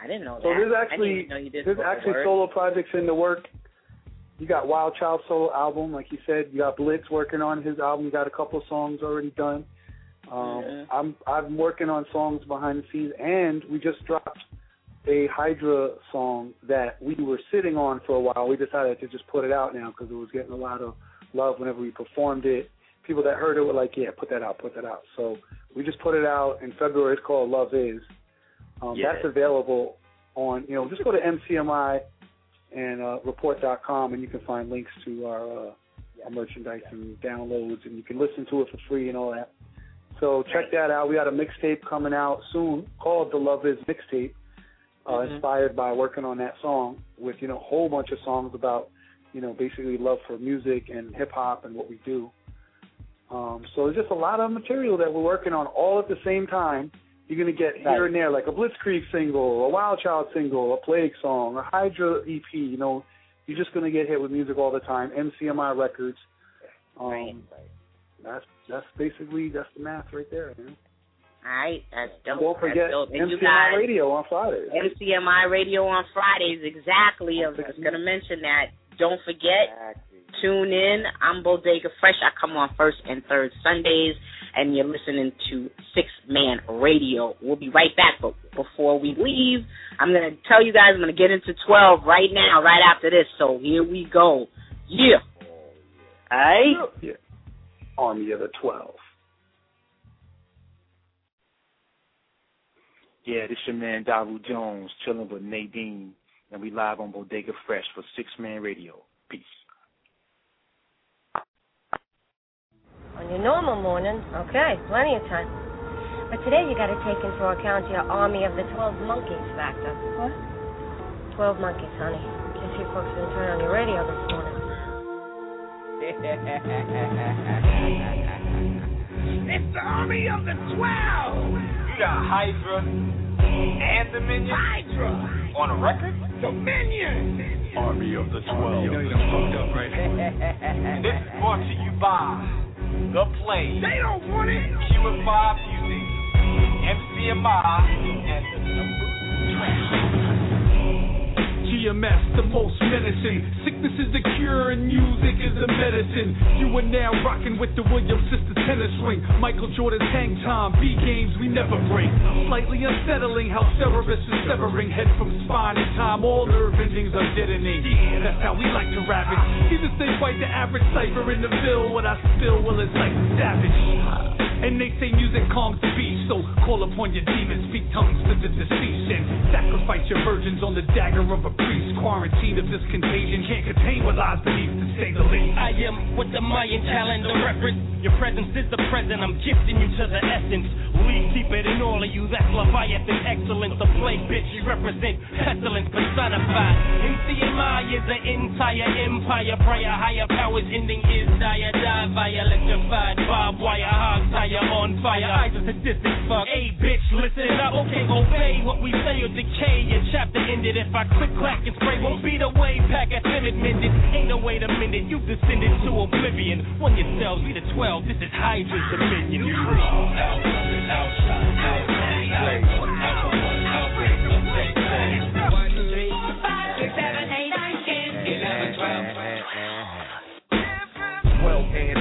I didn't know So that. So there's actually didn't even know you did there's actually solo projects in the work. You got Wild Child solo album, like you said. You got Blitz working on his album. You got a couple songs already done. Um, Mhm. I'm I'm working on songs behind the scenes, and we just dropped a Hydra song that we were sitting on for a while. We decided to just put it out now because it was getting a lot of love whenever we performed it. People that heard it were like, "Yeah, put that out, put that out." So we just put it out in February. It's called Love Is. Um, Yeah. That's available on you know just go to MCMI and uh, report.com and you can find links to our, uh, our merchandise and downloads and you can listen to it for free and all that. So check that out. We got a mixtape coming out soon called The Love Is Mixtape, uh, Mhm. inspired by working on that song with you know a whole bunch of songs about you know basically love for music and hip hop and what we do. Um, so there's just a lot of material that we're working on all at the same time. You're gonna get here and there, like a Blitzkrieg single, a Wild Child single, a Plague song, a Hydra EP. You know, you're just gonna get hit with music all the time. MCMI Records. Um, That's that's basically that's the math right there. Man. All right, that's dope. Don't forget dope. MCMI guys, Radio on Fridays. MCMI Radio on Fridays. Exactly. I was going to mention that. Don't forget. Tune in. I'm Bodega Fresh. I come on first and third Sundays, and you're listening to Sixth Man Radio. We'll be right back, but before we leave, I'm going to tell you guys I'm going to get into 12 right now, right after this. So here we go. Yeah. Right. Yeah. Army of the Twelve. Yeah, this your man Daru Jones chilling with Nadine, and we live on Bodega Fresh for Sixth Man Radio. Peace. On your normal morning, okay, plenty of time. But today you got to take into account your army of the 12 monkeys factor. What? 12 monkeys, honey. Guess you folks didn't turn on your radio this morning. It's the army of the twelve. You got Hydra and Dominion. Hydra on a record. Dominion. Army of the Twelve. You know you done fucked up, right? this is brought to you by The Play. They don't want it. Five Music, MCMI, and the number 12. The most menacing. Sickness is the cure and music is the medicine. You are now rocking with the Williams sister tennis swing. Michael Jordan's hang time, B games we never break. Slightly unsettling how Cerberus is severing head from spine in time. All nerve endings are deadening. Yeah, that's how we like to ravage. Either stay quite the average cipher in the bill. What I spill, well, it's like savage. And they say music calms the beast, so call upon your demons, speak tongues to the deceased, and sacrifice your virgins on the dagger of a priest. Quarantine of this contagion can't contain what lies beneath, to say the least. I am what the Mayan calendar reference. Your presence is the present. I'm gifting you to the essence. We keep it in all of you. That's Leviathan excellence. The plague bitch you represent pestilence personified. MCMI is an entire empire. Prior higher powers ending is dire. Die electrified. Bob wire hog tire on fire. Eyes are sadistic fuck. Hey bitch, listen up. Okay, obey what we say or decay. Your chapter ended. If I click clack and spray, won't be the way. Pack a timid mended. Ain't no way to mend it. You've descended to oblivion. One yourselves, be the 12. This is Hydra's dominion.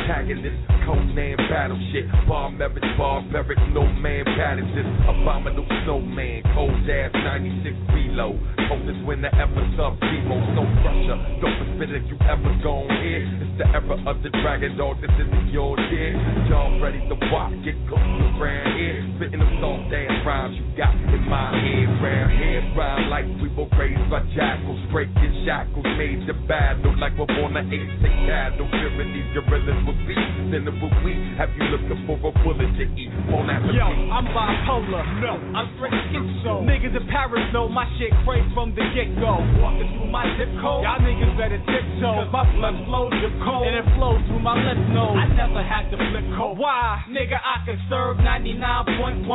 Twelve antagonists, Conan battleship, barbaric, barbaric, no man battles. Abominable snowman, cold ass 96 below. Coldest winter ever sub zero, no pressure. Don't spit if you ever gone here. It's the era of the dragon dog, this isn't your year. Y'all ready to walk, get cooked around here. Spitting them soft ass rhymes you got in my head. Round here, rhyme like we were raised by jackals. Breaking shackles, made the battle like we're born to ace take cattle. These gorillas will be. Then it will we have you looking for a bullet to eat. On that Yo, I'm bipolar. No, I'm straight schizo. Niggas in Paris know my shit crazy from the get go. Walking through my zip code, y'all niggas better tiptoe. Cause my blood flows zip code, and it flows through my left nose. I never had to flip code. Why? Nigga, I can serve 99.1%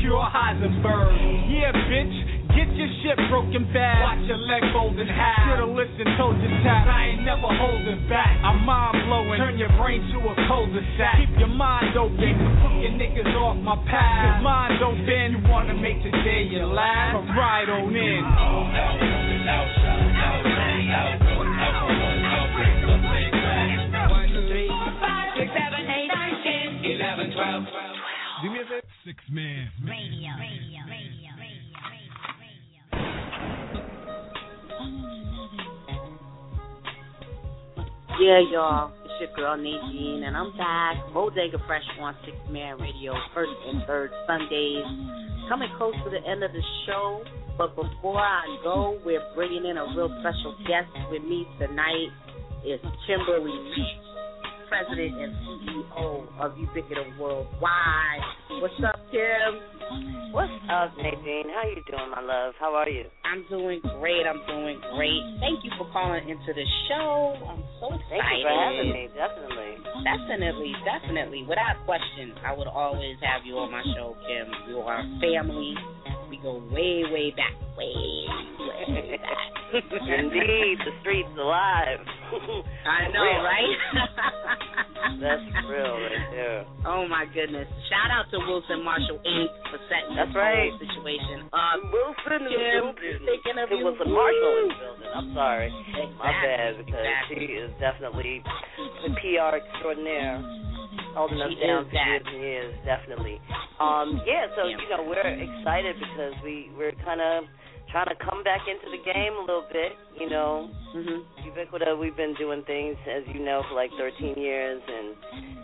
pure Heisenberg. Yeah, bitch. Get your shit broken bad. Watch your leg fold in half. Should've listened, told you tap. I ain't never holding back. I'm mind blowing. Turn your brain to a cul-de-sac. Keep your mind open. Keep the fucking niggas off my path. Cause mine don't bend. You wanna make today your last? Come right on in. Do me a favor. Sixth man. Radio, radio, radio, radio, Yeah, y'all. It's your girl Nadine, and I'm back. Bodega Fresh on Sixth Man Radio, first and third Sundays. Coming close to the end of the show, but before I go, we're bringing in a real special guest with me tonight. It's Kimberly Leach, President and CEO of Ubiquitous Worldwide. What's up, Kim? What's up, Nadine? How you doing, my love? How are you? I'm doing great. I'm doing great. Thank you for calling into the show. I'm so excited. Thank you for having me. Definitely. Definitely, definitely. Without question, I would always have you on my show, Kim. You are family. We go way, way back. Way, way. back. Indeed, the streets alive. I know, right? That's real right there. Oh my goodness! Shout out to Wilson Marshall Inc. setting That's right. situation up. Wilson in the Kim, building. thinking of It was a Marshall in the building. I'm sorry. My Exactly, bad because exactly. she is definitely the PR extraordinaire. Holding us down is for years and years, definitely. Um, yeah, so Yeah. you know we're excited because we we're kind of trying to come back into the game a little bit. You know, Mhm. Ubiquita, we've been doing things as you know for like 13 years, and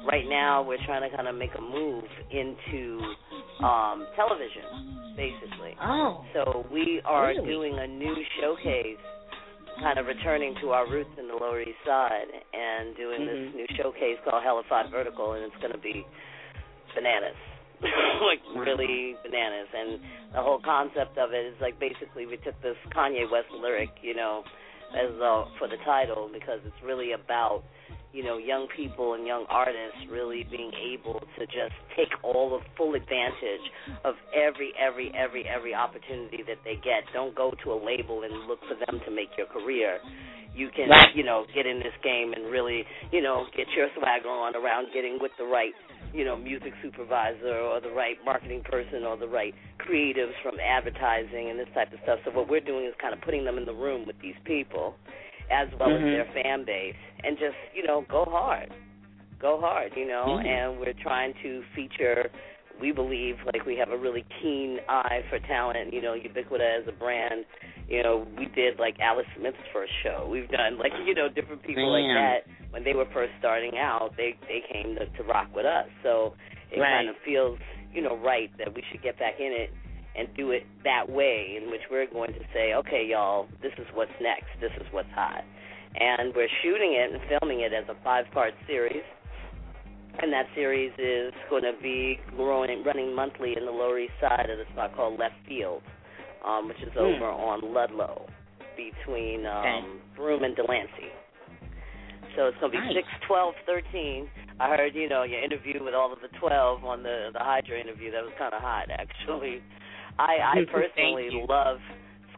right now we're trying to kind of make a move into um, television, basically. Oh. So we are Really? doing a new showcase, kind of returning to our roots in the Lower East Side, and doing Mhm. this new showcase called Hellified Vertical, and it's going to be bananas. like really bananas. And the whole concept of it is like basically we took this Kanye West lyric, you know, as uh for the title because it's really about you know young people and young artists really being able to just take all the full advantage of every every every every opportunity that they get. Don't go to a label and look for them to make your career. You can you know get in this game and really you know get your swagger on around getting with the right you know music supervisor or the right marketing person or the right creatives from advertising and this type of stuff so what we're doing is kind of putting them in the room with these people as well Mhm. as their fan base and just you know go hard go hard you know Mhm. and we're trying to feature we believe like we have a really keen eye for talent you know ubiquita as a brand. You know we did like alice smith's first show. We've done like you know different people like that. When they were first starting out they they came to, to rock with us. So it Right. kind of feels you know right that we should get back in it and do it that way in which we're going to say okay y'all this is what's next. This is what's hot. And we're shooting it and filming it as a five part series and that series is going to be growing, running monthly in the Lower East Side at a spot called Left Field, um, which is Hmm. over on Ludlow, between um, Broome and Delancey. So it's going to be Nice. six, twelve, thirteen. I heard, you know, your interview with all of the 12 on the the Hydra interview. That was kind of hot, actually. I I personally love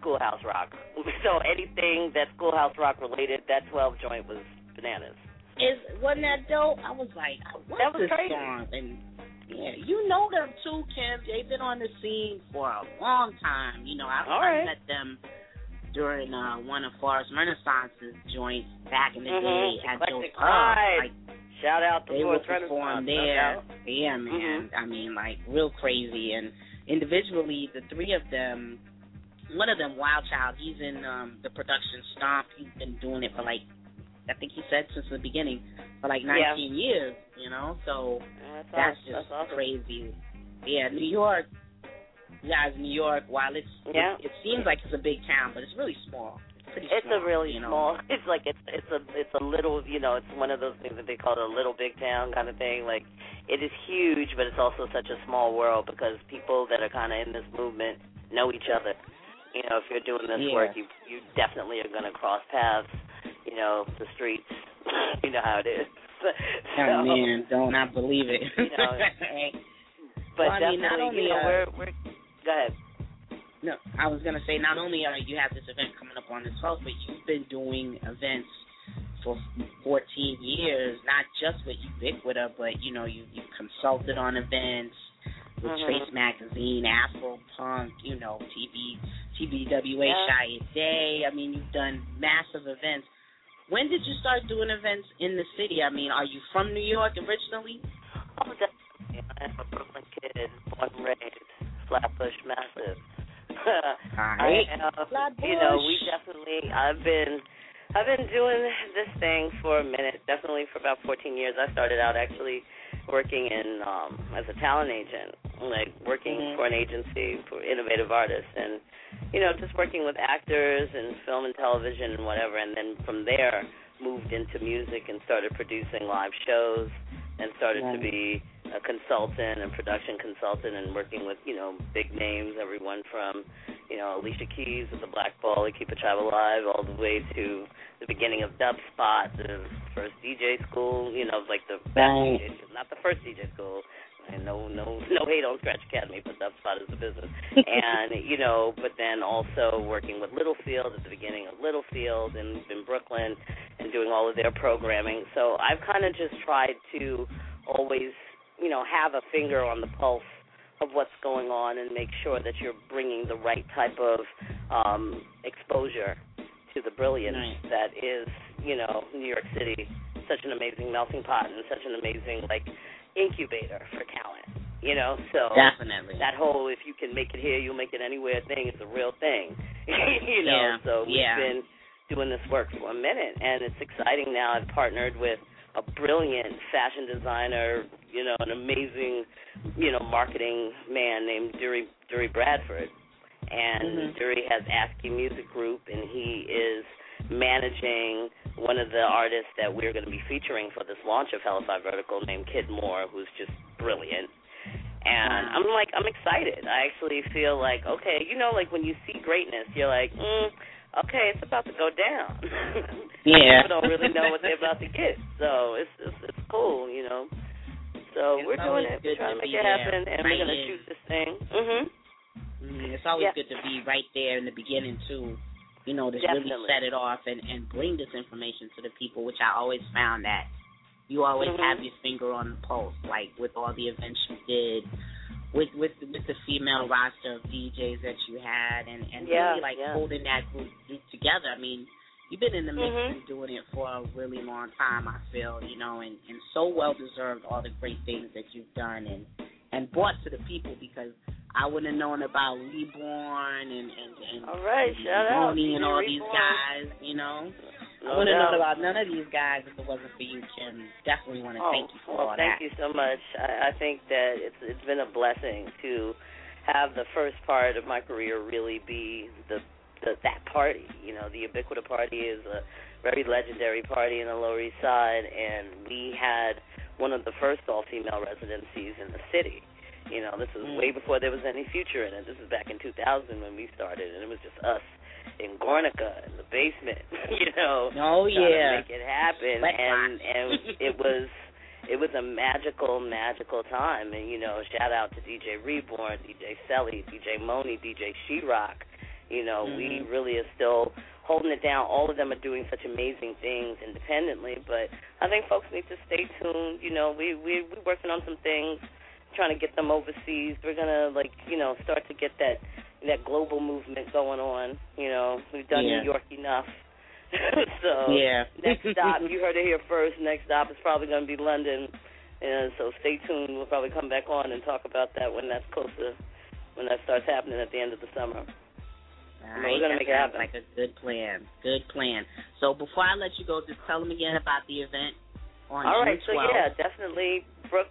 Schoolhouse Rock. So anything that Schoolhouse Rock related, that 12 joint was bananas. Is wasn't that dope? I was like, I love That was this crazy. song, and yeah, you know them too, Kim. They've been on the scene for a long time. You know, I, All I right. met them during uh, one of Forest Renaissance's joints back in the Mhm. day at Joe's Eclectic. Pride. Like Shout out to they Forest would perform Renaissance, there. Yeah, man. I mean, like real crazy. And individually, the three of them, one of them, Wild Child, he's in um the production Stomp. He's been doing it for like, I think he said since the beginning, for like 19 Yeah. years. You know, so That's, that's awesome. just That's awesome. crazy. Yeah, New York. You guys, New York. While it's Yeah. it, it seems like it's a big town, but it's really small. It's pretty It's small. a really you know? small. It's like it's it's a it's a little you know it's one of those things that they call a little big town kind of thing. Like it is huge, but it's also such a small world because people that are kind of in this movement know each other. You know, if you're doing this Yeah. work, you you definitely are going to cross paths. You know, the streets. you know how it is. Oh So, man, don't I believe it? You know, But Well, I mean, not definitely, only, you know, uh, we're we're. Go ahead. No, I was gonna say not only are you have this event coming up on the 12th, but you've been doing events for 14 years, not just with Ubiquita, but you know you you consulted on events with Mhm. Trace Magazine, Afro Punk, you know TV, TBWA, Yeah. Shy Day. I mean, you've done massive events. When did you start doing events in the city? I mean, are you from New York originally? Oh, definitely. I'm a Brooklyn kid, born and raised, Flatbush, massive. Alright. I, uh, you know, we definitely. I've been, I've been doing this thing for a minute. Definitely for about 14 years. I started out actually working in um as a talent agent, like working Mhm. for an agency for innovative artists, and you know, just working with actors and film and television and whatever. And then from there, moved into music and started producing live shows and started to be a consultant and production consultant and working with you know big names, everyone from you know Alicia Keys with the Black Ball, Keep a Child Alive, all the way to the beginning of Dub Spot, the first DJ school, you know, like the best Right. DJ school, not the first DJ school, And no, no, no hate on Scratch Academy, but that spot is the business. and you know, but then also working with Littlefield at the beginning of Littlefield and in Brooklyn, and doing all of their programming. So I've kind of just tried to always, you know, have a finger on the pulse of what's going on and make sure that you're bringing the right type of um, exposure to the brilliance Nice. that is, you know, New York City, such an amazing melting pot and such an amazing like incubator for talent. You know, so Definitely. that whole if you can make it here, you'll make it anywhere thing is a real thing. you know, Yeah, so we've yeah. been doing this work for a minute, and it's exciting now. I've partnered with a brilliant fashion designer, you know, an amazing, you know, marketing man named Dury Dury Bradford, and Mhm. Dury has ASCII Music Group, and he is managing one of the artists that we're going to be featuring for this launch of Hellified Vertical named Kid Moore, who's just brilliant. And I'm like, I'm excited. I actually feel like, okay, you know, like when you see greatness, you're like, mm, okay, it's about to go down. Yeah. People don't really know what they're about to get, so it's it's, it's cool, you know. So It's we're doing it. We're trying to make it happen, and right we're gonna in. shoot this thing. Mhm. Mm, it's always Yeah. good to be right there in the beginning too. You know, to really set it off and and bring this information to the people, which I always found that you always Mhm. have your finger on the pulse, like with all the events you did, with with with the female roster of DJs that you had, and and Yeah, really like yeah. holding that group group together. I mean, you've been in the mix Mhm. and doing it for a really long time. I feel, you know, and and so well deserved all the great things that you've done and and brought to the people because I wouldn't have known about Reborn and and and All right, and shout out Tony and all Reborn. these guys, you know. I wouldn't have known about none of these guys if it wasn't for you, Kim. Definitely want to Oh, thank you for well, all thank that. you so much. I, I think that it's it's been a blessing to have the first part of my career really be the, the that party. You know, the Ubiquita party is a very legendary party in the Lower East Side, and we had one of the first all-female residencies in the city. You know, this was Mm. way before there was any future in it. This was back in 2000 when we started, and it was just us in Guernica in the basement. You know, Oh, trying yeah. to make it happen, Wet and and it was it was a magical, magical time. And you know, shout out to DJ Reborn, DJ Selly, DJ Moni, DJ She-Rock. You know, we Mhm. really are still holding it down. All of them are doing such amazing things independently, but I think folks need to stay tuned. You know, we we we're working on some things, trying to get them overseas. We're gonna like you know start to get that that global movement going on. You know, we've done Yeah. New York enough. so Yeah. next stop, you heard it here first. Next stop is probably going to be London, and so stay tuned. We'll probably come back on and talk about that when that's closer, when that starts happening at the end of the summer. All we're gonna that make it sounds happen. like a good plan. Good plan. So before I let you go, just tell them again about the event on All right, June so 12th. yeah, definitely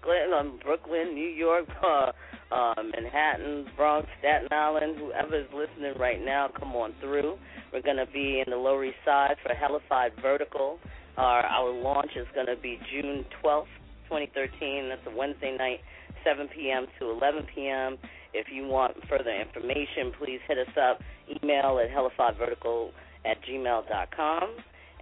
Brooklyn, um, Brooklyn, New York, uh, uh, Manhattan, Bronx, Staten Island, whoever is listening right now, come on through. We're going to be in the Lower East Side for Hellified Vertical. Our our launch is going to be June 12th, 2013. That's a Wednesday night, 7 p.m. to 11 p.m. If you want further information, please hit us up. Email at hellifiedvertical at gmail.com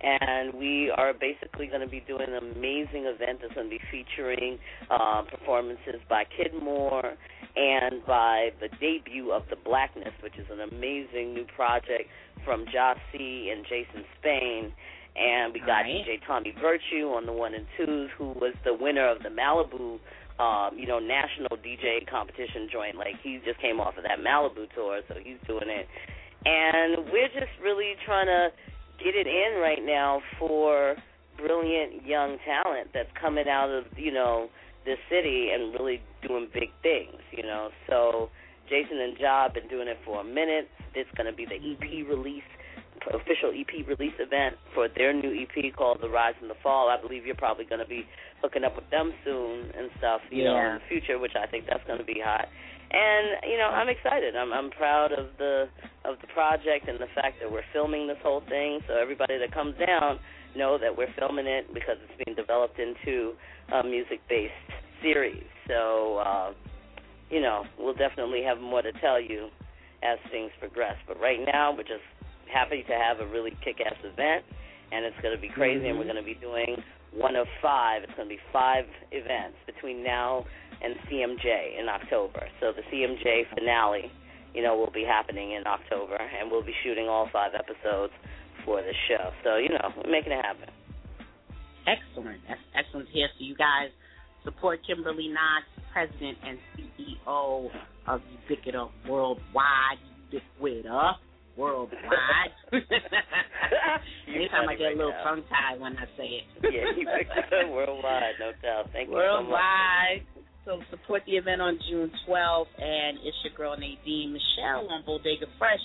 and we are basically going to be doing an amazing event that's going to be featuring uh, performances by Kid Moore and by the debut of The Blackness, which is an amazing new project from Jossie and Jason Spain. And we got Alright. DJ Tommy Virtue on the one and twos, who was the winner of the Malibu, um, you know, national DJ competition joint. Like he just came off of that Malibu tour, so he's doing it. And we're just really trying to get it in right now for brilliant young talent that's coming out of you know this city and really doing big things you know. So jason and job been doing it for a minute. It's going to be the ep release official ep release event for their new ep called the rise and the fall. I believe you're probably going to be hooking up with them soon and stuff you know in the future which i think that's going to be hot and you know i'm excited. I'm i'm proud of the of the project and the fact that we're filming this whole thing. So everybody that comes down know that we're filming it because it's being developed into a music based series. So uh you know we'll definitely have more to tell you as things progress. But right now we're just happy to have a really kick ass event and it's going to be crazy and we're Mhm. going to be doing one of five. It's going to be five events between now and CMJ in October. So the CMJ finale, you know, will be happening in October, and we'll be shooting all five episodes for the show. So you know, we're making it happen. Excellent. That's excellent here. So you guys support Kimberly Knox, President and CEO of Ubiquita Worldwide. Ubiquita Worldwide. Anytime I get a little now. tongue tied when I say it. Yeah, Ubiquita Worldwide, no doubt. Thank you so much. Worldwide. So support the event on June 12th, and it's your girl Nadine Michel on Bodega Fresh.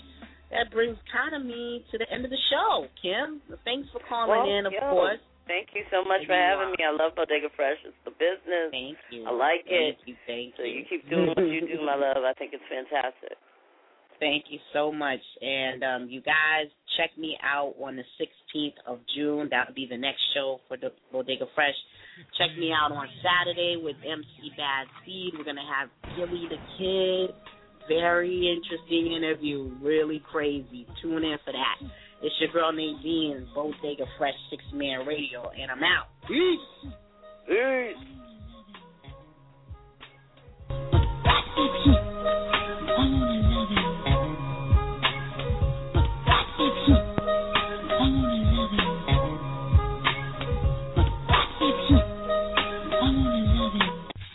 That brings kind of me to the end of the show, Kim. Thanks for calling Well, in, of yo, course. Thank you so much for having me. I love Bodega Fresh. It's the business. Thank you. I like Thank it. you. Thank so you. you keep doing what you do, my love. I think it's fantastic. Thank you so much. And um, you guys, check me out on the 16th of June. That'll be the next show for the Bodega Fresh. Check me out on Saturday with MC Bad Seed. We're going to have Gilly the Kid. Very interesting interview. Really crazy. Tune in for that. It's your girl Nadine, Bodega Fresh Sixth Man Radio, and I'm out. Peace. Peace.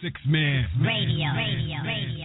Sixth Man Radio. Radio. Radio.